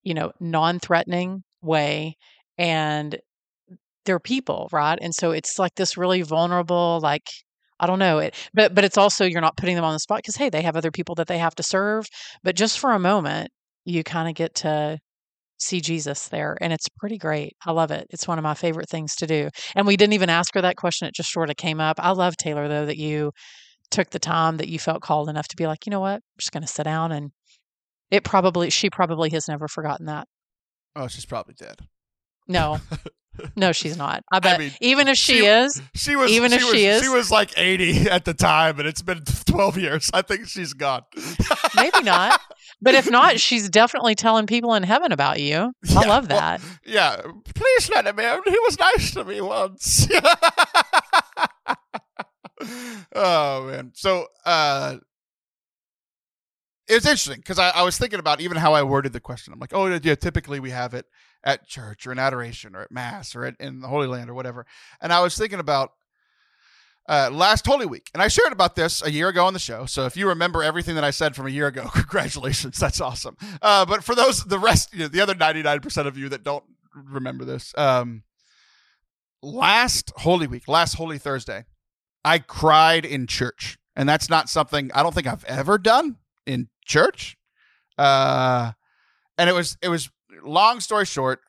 you know non-threatening way and they're people right and so it's like this really vulnerable like I don't know it, but but it's also you're not putting them on the spot because hey, they have other people that they have to serve. But just for a moment, you kind of get to see Jesus there, and it's pretty great. I love it. It's one of my favorite things to do. And we didn't even ask her that question; it just sort of came up. I love Taylor though that you took the time that you felt called enough to be like, you know what, I'm just going to sit down and. It probably she probably has never forgotten that. Oh, she's probably dead. No, No, she's not. I bet. I mean, even if she, she, is, she was. Even she if was, she is, she was like eighty at the time, and it's been twelve years. I think she's gone. Maybe not. But if not, she's definitely telling people in heaven about you. I yeah, love that. Well, yeah, please let him in. He was nice to me once. oh man. So uh it's interesting because I, I, was thinking about even how I worded the question. I'm like, oh, yeah, typically we have it at church or in adoration or at mass or at, in the Holy Land or whatever. And I was thinking about uh, last Holy Week, and I shared about this a year ago on the show. So if you remember everything that I said from a year ago, congratulations, that's awesome. Uh, but for those, the rest, you know, the other 99% of you that don't remember this, um, last Holy Week, last Holy Thursday, I cried in church. And that's not something I don't think I've ever done in church. Uh, and it was it was long story short.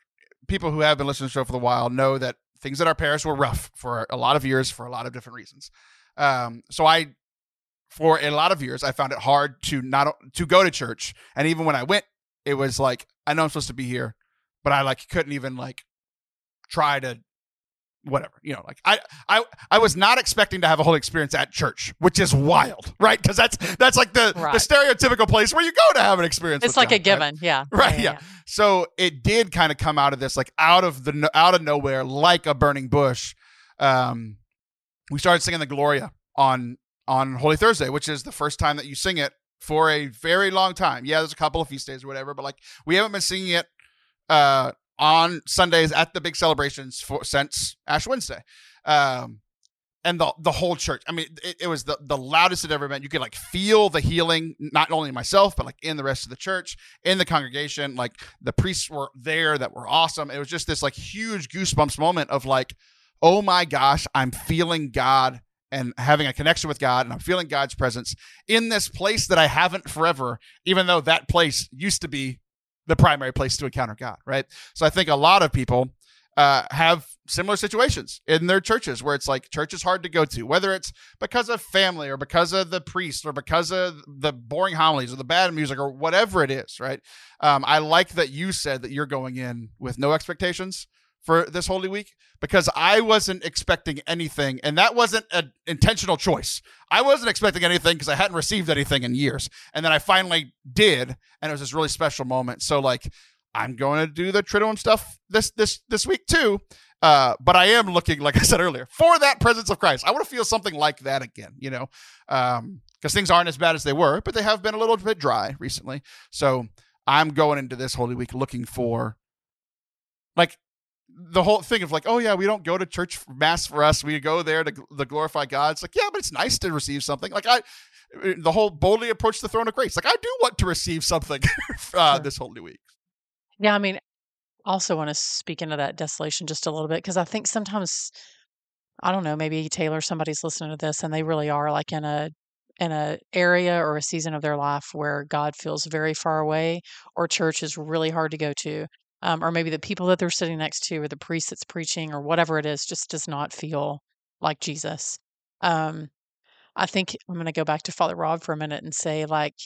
People who have been listening to the show for a while know that things at our parish were rough for a lot of years for a lot of different reasons. Um, so I, for a lot of years, I found it hard to not to go to church, and even when I went, it was like I know I'm supposed to be here, but I like couldn't even like try to whatever you know like i i i was not expecting to have a whole experience at church which is wild right because that's that's like the right. the stereotypical place where you go to have an experience it's like God, a given right? yeah right yeah, yeah. yeah, so it did kind of come out of this like out of the out of nowhere like a burning bush um we started singing the gloria on on holy thursday which is the first time that you sing it for a very long time yeah there's a couple of feast days or whatever but like we haven't been singing it uh on Sundays at the big celebrations for since Ash Wednesday. Um, and the the whole church. I mean, it, it, was the the loudest it ever been. You could like feel the healing, not only myself, but like in the rest of the church, in the congregation. Like the priests were there that were awesome. It was just this like huge goosebumps moment of like, oh my gosh, I'm feeling God and having a connection with God, and I'm feeling God's presence in this place that I haven't forever, even though that place used to be the primary place to encounter God, right? So I think a lot of people uh, have similar situations in their churches where it's like church is hard to go to, whether it's because of family or because of the priest or because of the boring homilies or the bad music or whatever it is, right? Um, I like that you said that you're going in with no expectations for this Holy Week because I wasn't expecting anything, and that wasn't an intentional choice. I wasn't expecting anything because I hadn't received anything in years, and then I finally did, and it was this really special moment. So like, I'm going to do the Triduum stuff this this this week too. Uh, but I am looking, like I said earlier, for that presence of Christ. I want to feel something like that again, you know, because um, things aren't as bad as they were, but they have been a little bit dry recently. So I'm going into this Holy Week looking for like the whole thing of like, oh yeah, we don't go to church mass for us. We go there to, to glorify God. It's like, yeah, but it's nice to receive something. Like I, the whole boldly approach the throne of grace. Like I do want to receive something uh, sure. this holy week. Yeah, I mean, also want to speak into that desolation just a little bit because I think sometimes I don't know, maybe Taylor, somebody's listening to this and they really are like in a in a area or a season of their life where God feels very far away or church is really hard to go to. Um, or maybe the people that they're sitting next to or the priest that's preaching or whatever it is just does not feel like Jesus. Um, I think I'm going to go back to Father Rob for a minute and say, like,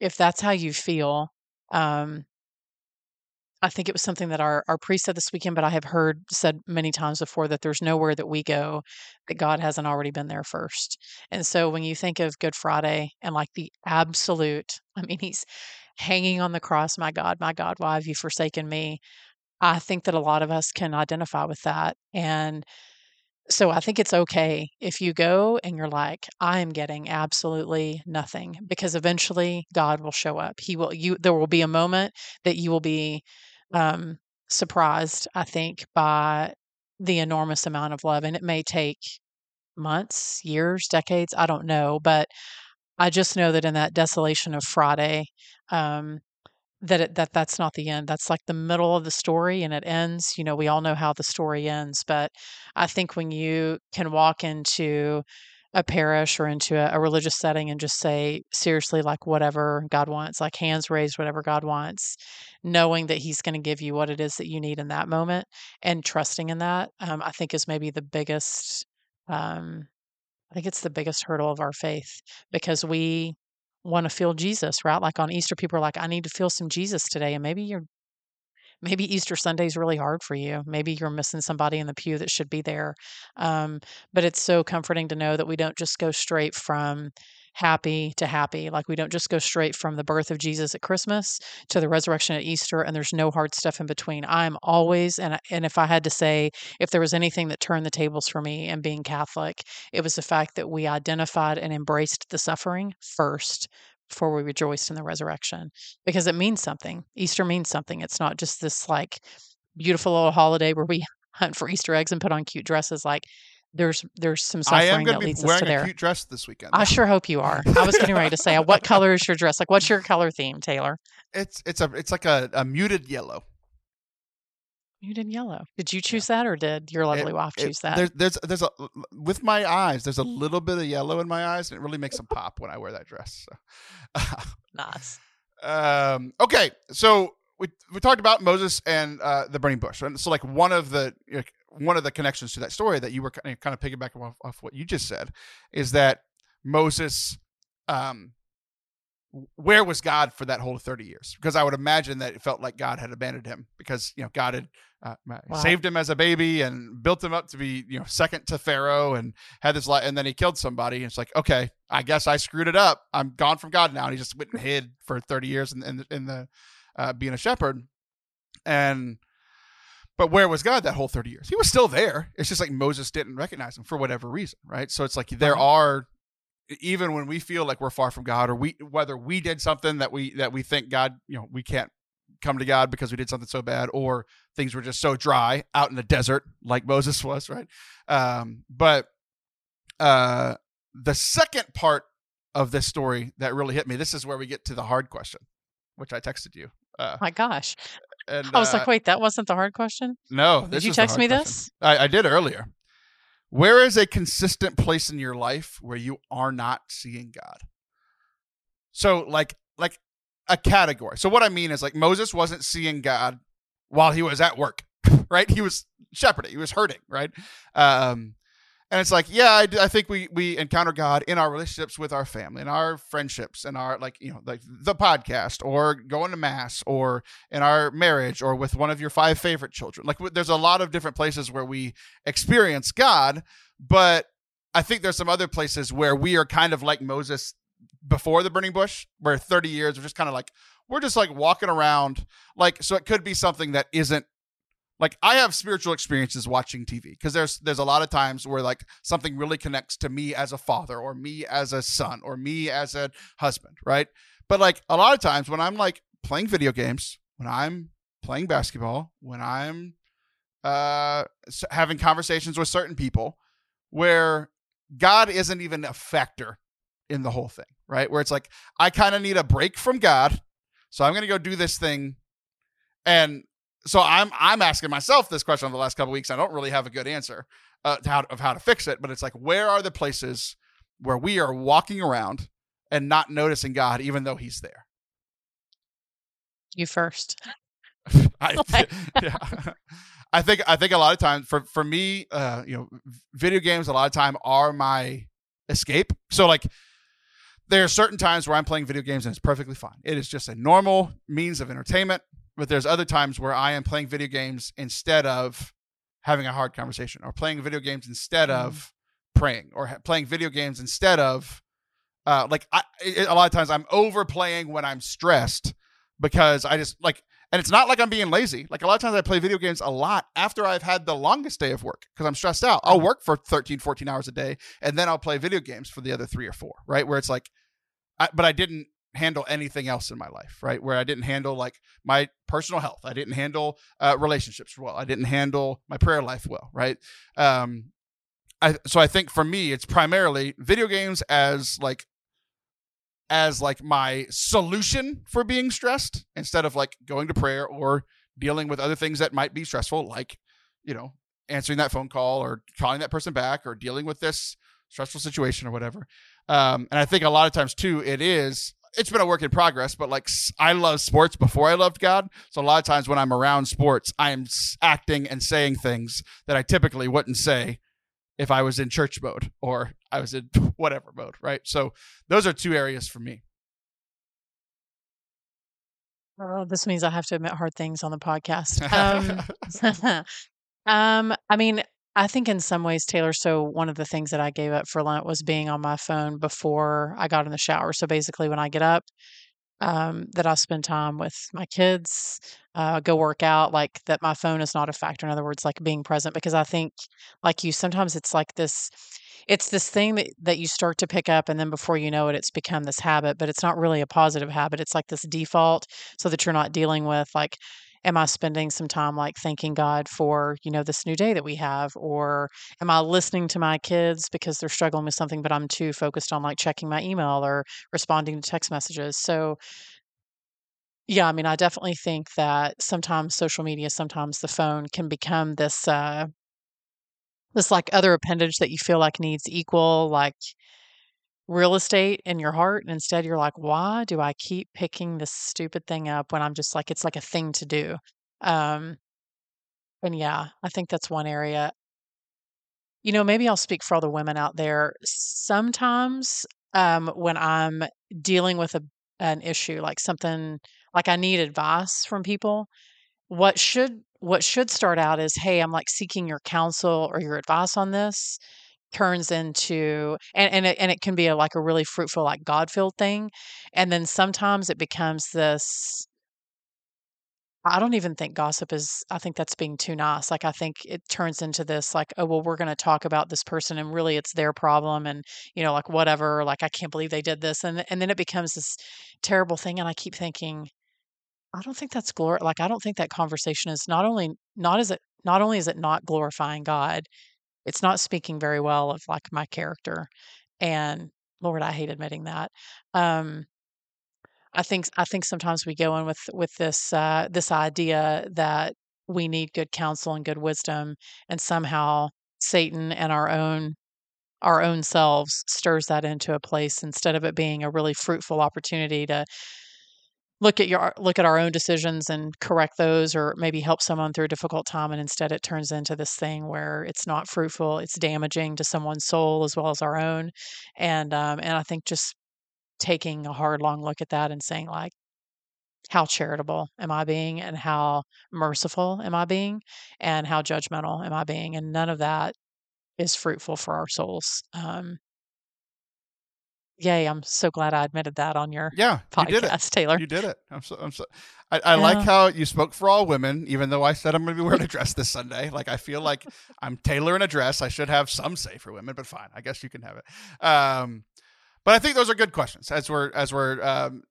if that's how you feel, um, I think it was something that our, our priest said this weekend, but I have heard said many times before that there's nowhere that we go that God hasn't already been there first. And so when you think of Good Friday and like the absolute, I mean, he's hanging on the cross, my God, my God, why have you forsaken me? I think that a lot of us can identify with that. And so I think it's okay if you go and you're like, I am getting absolutely nothing because eventually God will show up. He will, you, there will be a moment that you will be um, surprised, I think, by the enormous amount of love. And it may take months, years, decades, I don't know. But I just know that in that desolation of Friday, um, that it, that that's not the end. That's like the middle of the story and it ends. You know, we all know how the story ends, but I think when you can walk into a parish or into a, a religious setting and just say seriously like whatever God wants, like hands raised whatever God wants, knowing that he's going to give you what it is that you need in that moment and trusting in that, um, I think is maybe the biggest um, I think it's the biggest hurdle of our faith because we want to feel Jesus, right? Like on Easter, people are like, I need to feel some Jesus today. And maybe you're maybe Easter Sunday is really hard for you. Maybe you're missing somebody in the pew that should be there. Um, but it's so comforting to know that we don't just go straight from happy to happy. Like we don't just go straight from the birth of Jesus at Christmas to the resurrection at Easter and there's no hard stuff in between. I'm always and and if I had to say if there was anything that turned the tables for me and being Catholic, it was the fact that we identified and embraced the suffering first before we rejoiced in the resurrection because it means something. Easter means something. It's not just this like beautiful little holiday where we hunt for Easter eggs and put on cute dresses. Like there's there's some suffering that leads us wearing to a there. cute dress this weekend. I sure hope you are. I was getting ready to say, what color is your dress? Like, what's your color theme, Taylor? It's it's a it's like a, a muted yellow. Muted yellow. Did you choose that, or did your lovely It- wife it- choose that? There's there's there's a with my eyes. There's a little bit of yellow in my eyes, and it really makes them pop when I wear that dress. So. nice. Um, okay, so we we talked about Moses and uh, the burning bush, and so like one of the like, one of the connections to that story that you were kind of, kind of piggybacking off, off what you just said is that Moses, um, where was God for that whole thirty years? Because I would imagine that it felt like God had abandoned him because you know God had uh, Wow. saved him as a baby and built him up to be you know second to Pharaoh and had this life, and then he killed somebody. And it's like okay, I guess I screwed it up. I'm gone from God now. And he just went and hid for 30 years in, in, in the uh, being a shepherd. And but where was God that whole 30 years? He was still there. It's just like Moses didn't recognize him for whatever reason, right? So it's like there are even when we feel like we're far from God or we whether we did something that we that we think God, you know, we can't come to God because we did something so bad or things were just so dry out in the desert like Moses was, right? Um but uh the second part of this story that really hit me, this is where we get to the hard question, which I texted you. Uh, My gosh. And I was uh, like, wait, that wasn't the hard question. no, Did you text me question. this? I, I did earlier. Where is a consistent place in your life where you are not seeing God? So, like, like a category. So, what I mean is, like, Moses wasn't seeing God while he was at work, right? He was shepherding. He was herding, right? Um, and it's like, yeah, I think we we encounter God in our relationships with our family, in our friendships, in our like you know like the podcast, or going to mass, or in our marriage, or with one of your five favorite children. Like, there's a lot of different places where we experience God, but I think there's some other places where we are kind of like Moses before the burning bush, where 30 years we're just kind of like we're just like walking around, like so it could be something that isn't like I have spiritual experiences watching TV because there's there's a lot of times where like something really connects to me as a father or me as a son or me as a husband, right? But like a lot of times when I'm like playing video games, when I'm playing basketball, when I'm uh having conversations with certain people where God isn't even a factor in the whole thing, right? Where it's like I kind of need a break from God, so I'm going to go do this thing and so I'm I'm asking myself this question over the last couple weeks. I don't really have a good answer. uh, how, of how to fix it, but it's like where are the places where we are walking around and not noticing God, even though He's there. You first. I, yeah. I think I think a lot of times for for me, uh, you know, video games a lot of time are my escape. So like there are certain times where I'm playing video games and it's perfectly fine. It is just a normal means of entertainment. But there's other times where I am playing video games instead of having a hard conversation, or playing video games instead mm. of praying, or ha- playing video games instead of uh, like I, it, a lot of times I'm overplaying when I'm stressed because I just like and it's not like I'm being lazy. Like a lot of times I play video games a lot after I've had the longest day of work because I'm stressed out. I'll mm-hmm. work for 13, 14 hours a day and then I'll play video games for the other three or four, right? Where it's like, I, but I didn't handle anything else in my life, right? Where I didn't handle like my personal health. I didn't handle uh, relationships well. I didn't handle my prayer life well, right? Um, I, so I think for me, it's primarily video games as like as like my solution for being stressed instead of like going to prayer or dealing with other things that might be stressful like you know answering that phone call or calling that person back or dealing with this stressful situation or whatever um, and i think a lot of times too it is it's been a work in progress but like i love sports before i loved god so a lot of times when i'm around sports i'm acting and saying things that i typically wouldn't say if I was in church mode or I was in whatever mode, right? So those are two areas for me. Oh, this means I have to admit hard things on the podcast. Um, um, I mean, I think in some ways, Taylor. So one of the things that I gave up for Lent was being on my phone before I got in the shower. So basically, when I get up, um, that I spend time with my kids, uh, go work out, like that my phone is not a factor. In other words, like being present, because I think, like you, sometimes it's like this, it's this thing that, that you start to pick up, and then before you know it, it's become this habit, but it's not really a positive habit. It's like this default so that you're not dealing with like, am I spending some time like thanking God for, you know, this new day that we have? Or am I listening to my kids because they're struggling with something, but I'm too focused on like checking my email or responding to text messages? So, yeah, I mean, I definitely think that sometimes social media, sometimes the phone can become this, uh, this like other appendage that you feel like needs equal, like real estate in your heart. And instead, you're like, why do I keep picking this stupid thing up when I'm just like, it's like a thing to do? Um, and yeah, I think that's one area. You know, maybe I'll speak for all the women out there. Sometimes um, when I'm dealing with a, an issue, like something like I need advice from people, what should what should start out is, hey, I'm like seeking your counsel or your advice on this turns into and and it, and it can be a, like a really fruitful like god-filled thing and then sometimes it becomes this I don't even think gossip is I think that's being too nice. Like I think it turns into this like, oh well, we're going to talk about this person and really it's their problem and you know like whatever, like I can't believe they did this and and then it becomes this terrible thing and I keep thinking I don't think that's glor like I don't think that conversation is not only not is it not only is it not glorifying God, it's not speaking very well of like my character. And Lord, I hate admitting that. Um, I think I think sometimes we go in with with this uh, this idea that we need good counsel and good wisdom, and somehow Satan and our own our own selves stirs that into a place instead of it being a really fruitful opportunity to look at your look at our own decisions and correct those or maybe help someone through a difficult time and instead it turns into this thing where it's not fruitful it's damaging to someone's soul as well as our own. And um, and i think just taking a hard long look at that and saying like how charitable am i being and how merciful am i being and how judgmental am i being? And none of that is fruitful for our souls um, Yay, I'm so glad I admitted that on your yeah, podcast, you did it. Taylor. You did it. I'm so I'm so I, I like how you spoke for all women, even though I said I'm gonna be wearing a dress this Sunday. Like I feel like I'm Taylor in a dress. I should have some say for women, but fine. I guess you can have it. Um but I think those are good questions as we're as we're um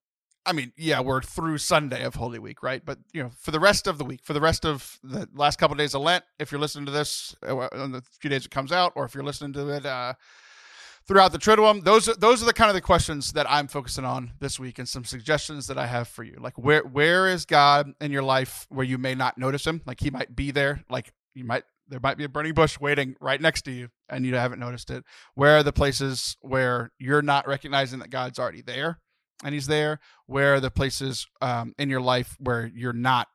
I mean, yeah, we're through Sunday of Holy Week, right? But you know, for the rest of the week, for the rest of the last couple of days of Lent, if you're listening to this uh, in the few days it comes out, or if you're listening to it uh, throughout the Triduum. Those are those are the kind of the questions that I'm focusing on this week, and some suggestions that I have for you. Like where where is God in your life where you may not notice Him? Like He might be there. Like you might there might be a burning bush waiting right next to you and you haven't noticed it. Where are the places where you're not recognizing that God's already there and He's there? Where are the places um, in your life where you're not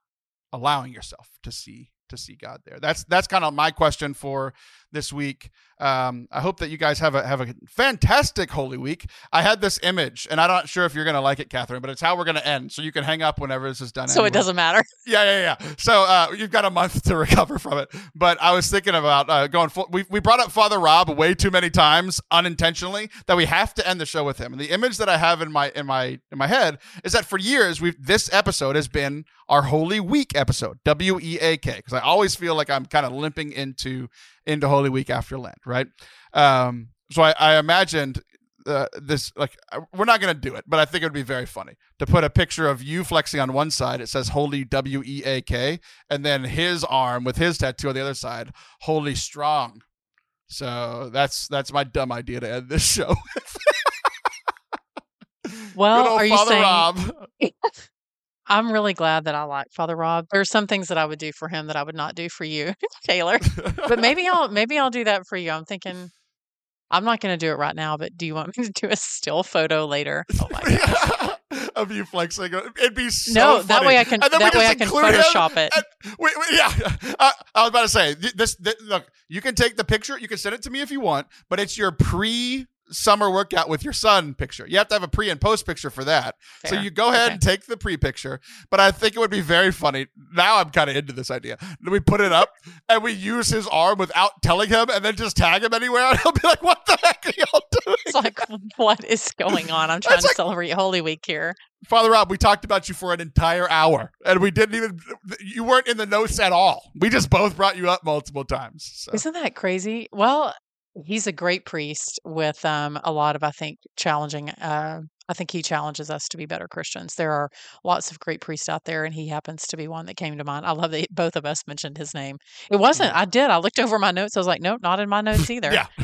allowing yourself to see to see God there? That's that's kind of my question for this week. Um, I hope that you guys have a have a fantastic Holy Week. I had this image, and I'm not sure if you're gonna like it, Kathryn, but it's how we're gonna end. So you can hang up whenever this is done. So anyway. it doesn't matter. Yeah, yeah, yeah. So uh, you've got a month to recover from it. But I was thinking about uh, going. Full, we we brought up Father Rob way too many times unintentionally that we have to end the show with him. And the image that I have in my in my in my head is that for years we've this episode has been our Holy Week episode, W E A K, because I always feel like I'm kind of limping into into Holy Week after Lent, right? Um, so I, I imagined uh, this like we're not going to do it, but I think it would be very funny to put a picture of you flexing on one side. It says "Holy W E A K," and then his arm with his tattoo on the other side, "Holy Strong." So that's that's my dumb idea to end this show. Well, are you Father saying Rob. I'm really glad that I like Father Rob. There's some things that I would do for him that I would not do for you, Taylor. But maybe I'll maybe I'll do that for you. I'm thinking I'm not going to do it right now, but do you want me to do a still photo later? Oh my god. of you flexing, it'd be so no, that way I can that way I can Photoshop it. And wait, wait, yeah, uh, I was about to say th- this, Look, you can take the picture. You can send it to me if you want, but it's your pre summer workout with your son picture. You have to have a pre and post picture for that. So you go ahead Okay. and take the pre picture. But I think it would be very funny. Now I'm kind of into this idea. We put it up and we use his arm without telling him, and then just tag him anywhere, and he'll be like, "What the heck are y'all doing?" It's like what is going on? I'm trying to like- celebrate Holy Week here. Father Rob, we talked about you for an entire hour, and we didn't even. You weren't in the notes at all. We just both brought you up multiple times. So. Isn't that crazy? Well, he's a great priest with um, a lot of, I think, challenging. Uh, I think he challenges us to be better Christians. There are lots of great priests out there, and he happens to be one that came to mind. I love that both of us mentioned his name. It wasn't. I did. I looked over my notes. I was like, nope, not in my notes either. Yeah,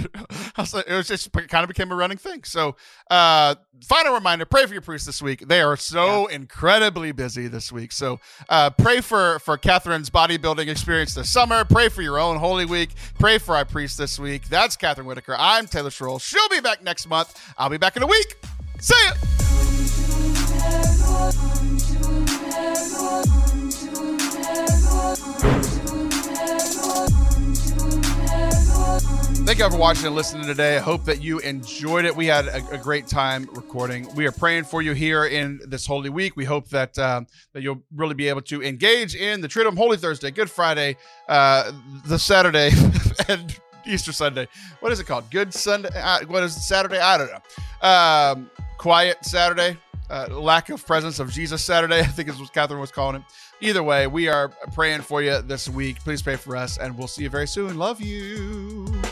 I was like- it was just kind of became a running thing. So, uh, final reminder: pray for your priests this week. They are so incredibly busy this week. So, uh, pray for for Kathryn's bodybuilding experience this summer. Pray for your own Holy Week. Pray for our priest this week. That's Kathryn Whitaker. I'm Taylor Schroll. She'll be back next month. I'll be back in a week. Thank you all for watching and listening today. I hope that you enjoyed it. We had a, a great time recording. We are praying for you here in this Holy Week. We hope that um, that you'll really be able to engage in the Triduum Holy Thursday, Good Friday, uh, the Saturday, and Easter Sunday. What is it called? Good Sunday? Uh, what is it, Saturday? I don't know. Um, quiet Saturday. Uh, lack of presence of Jesus Saturday, I think is what Kathryn was calling it. Either way, we are praying for you this week. Please pray for us, and we'll see you very soon. Love you.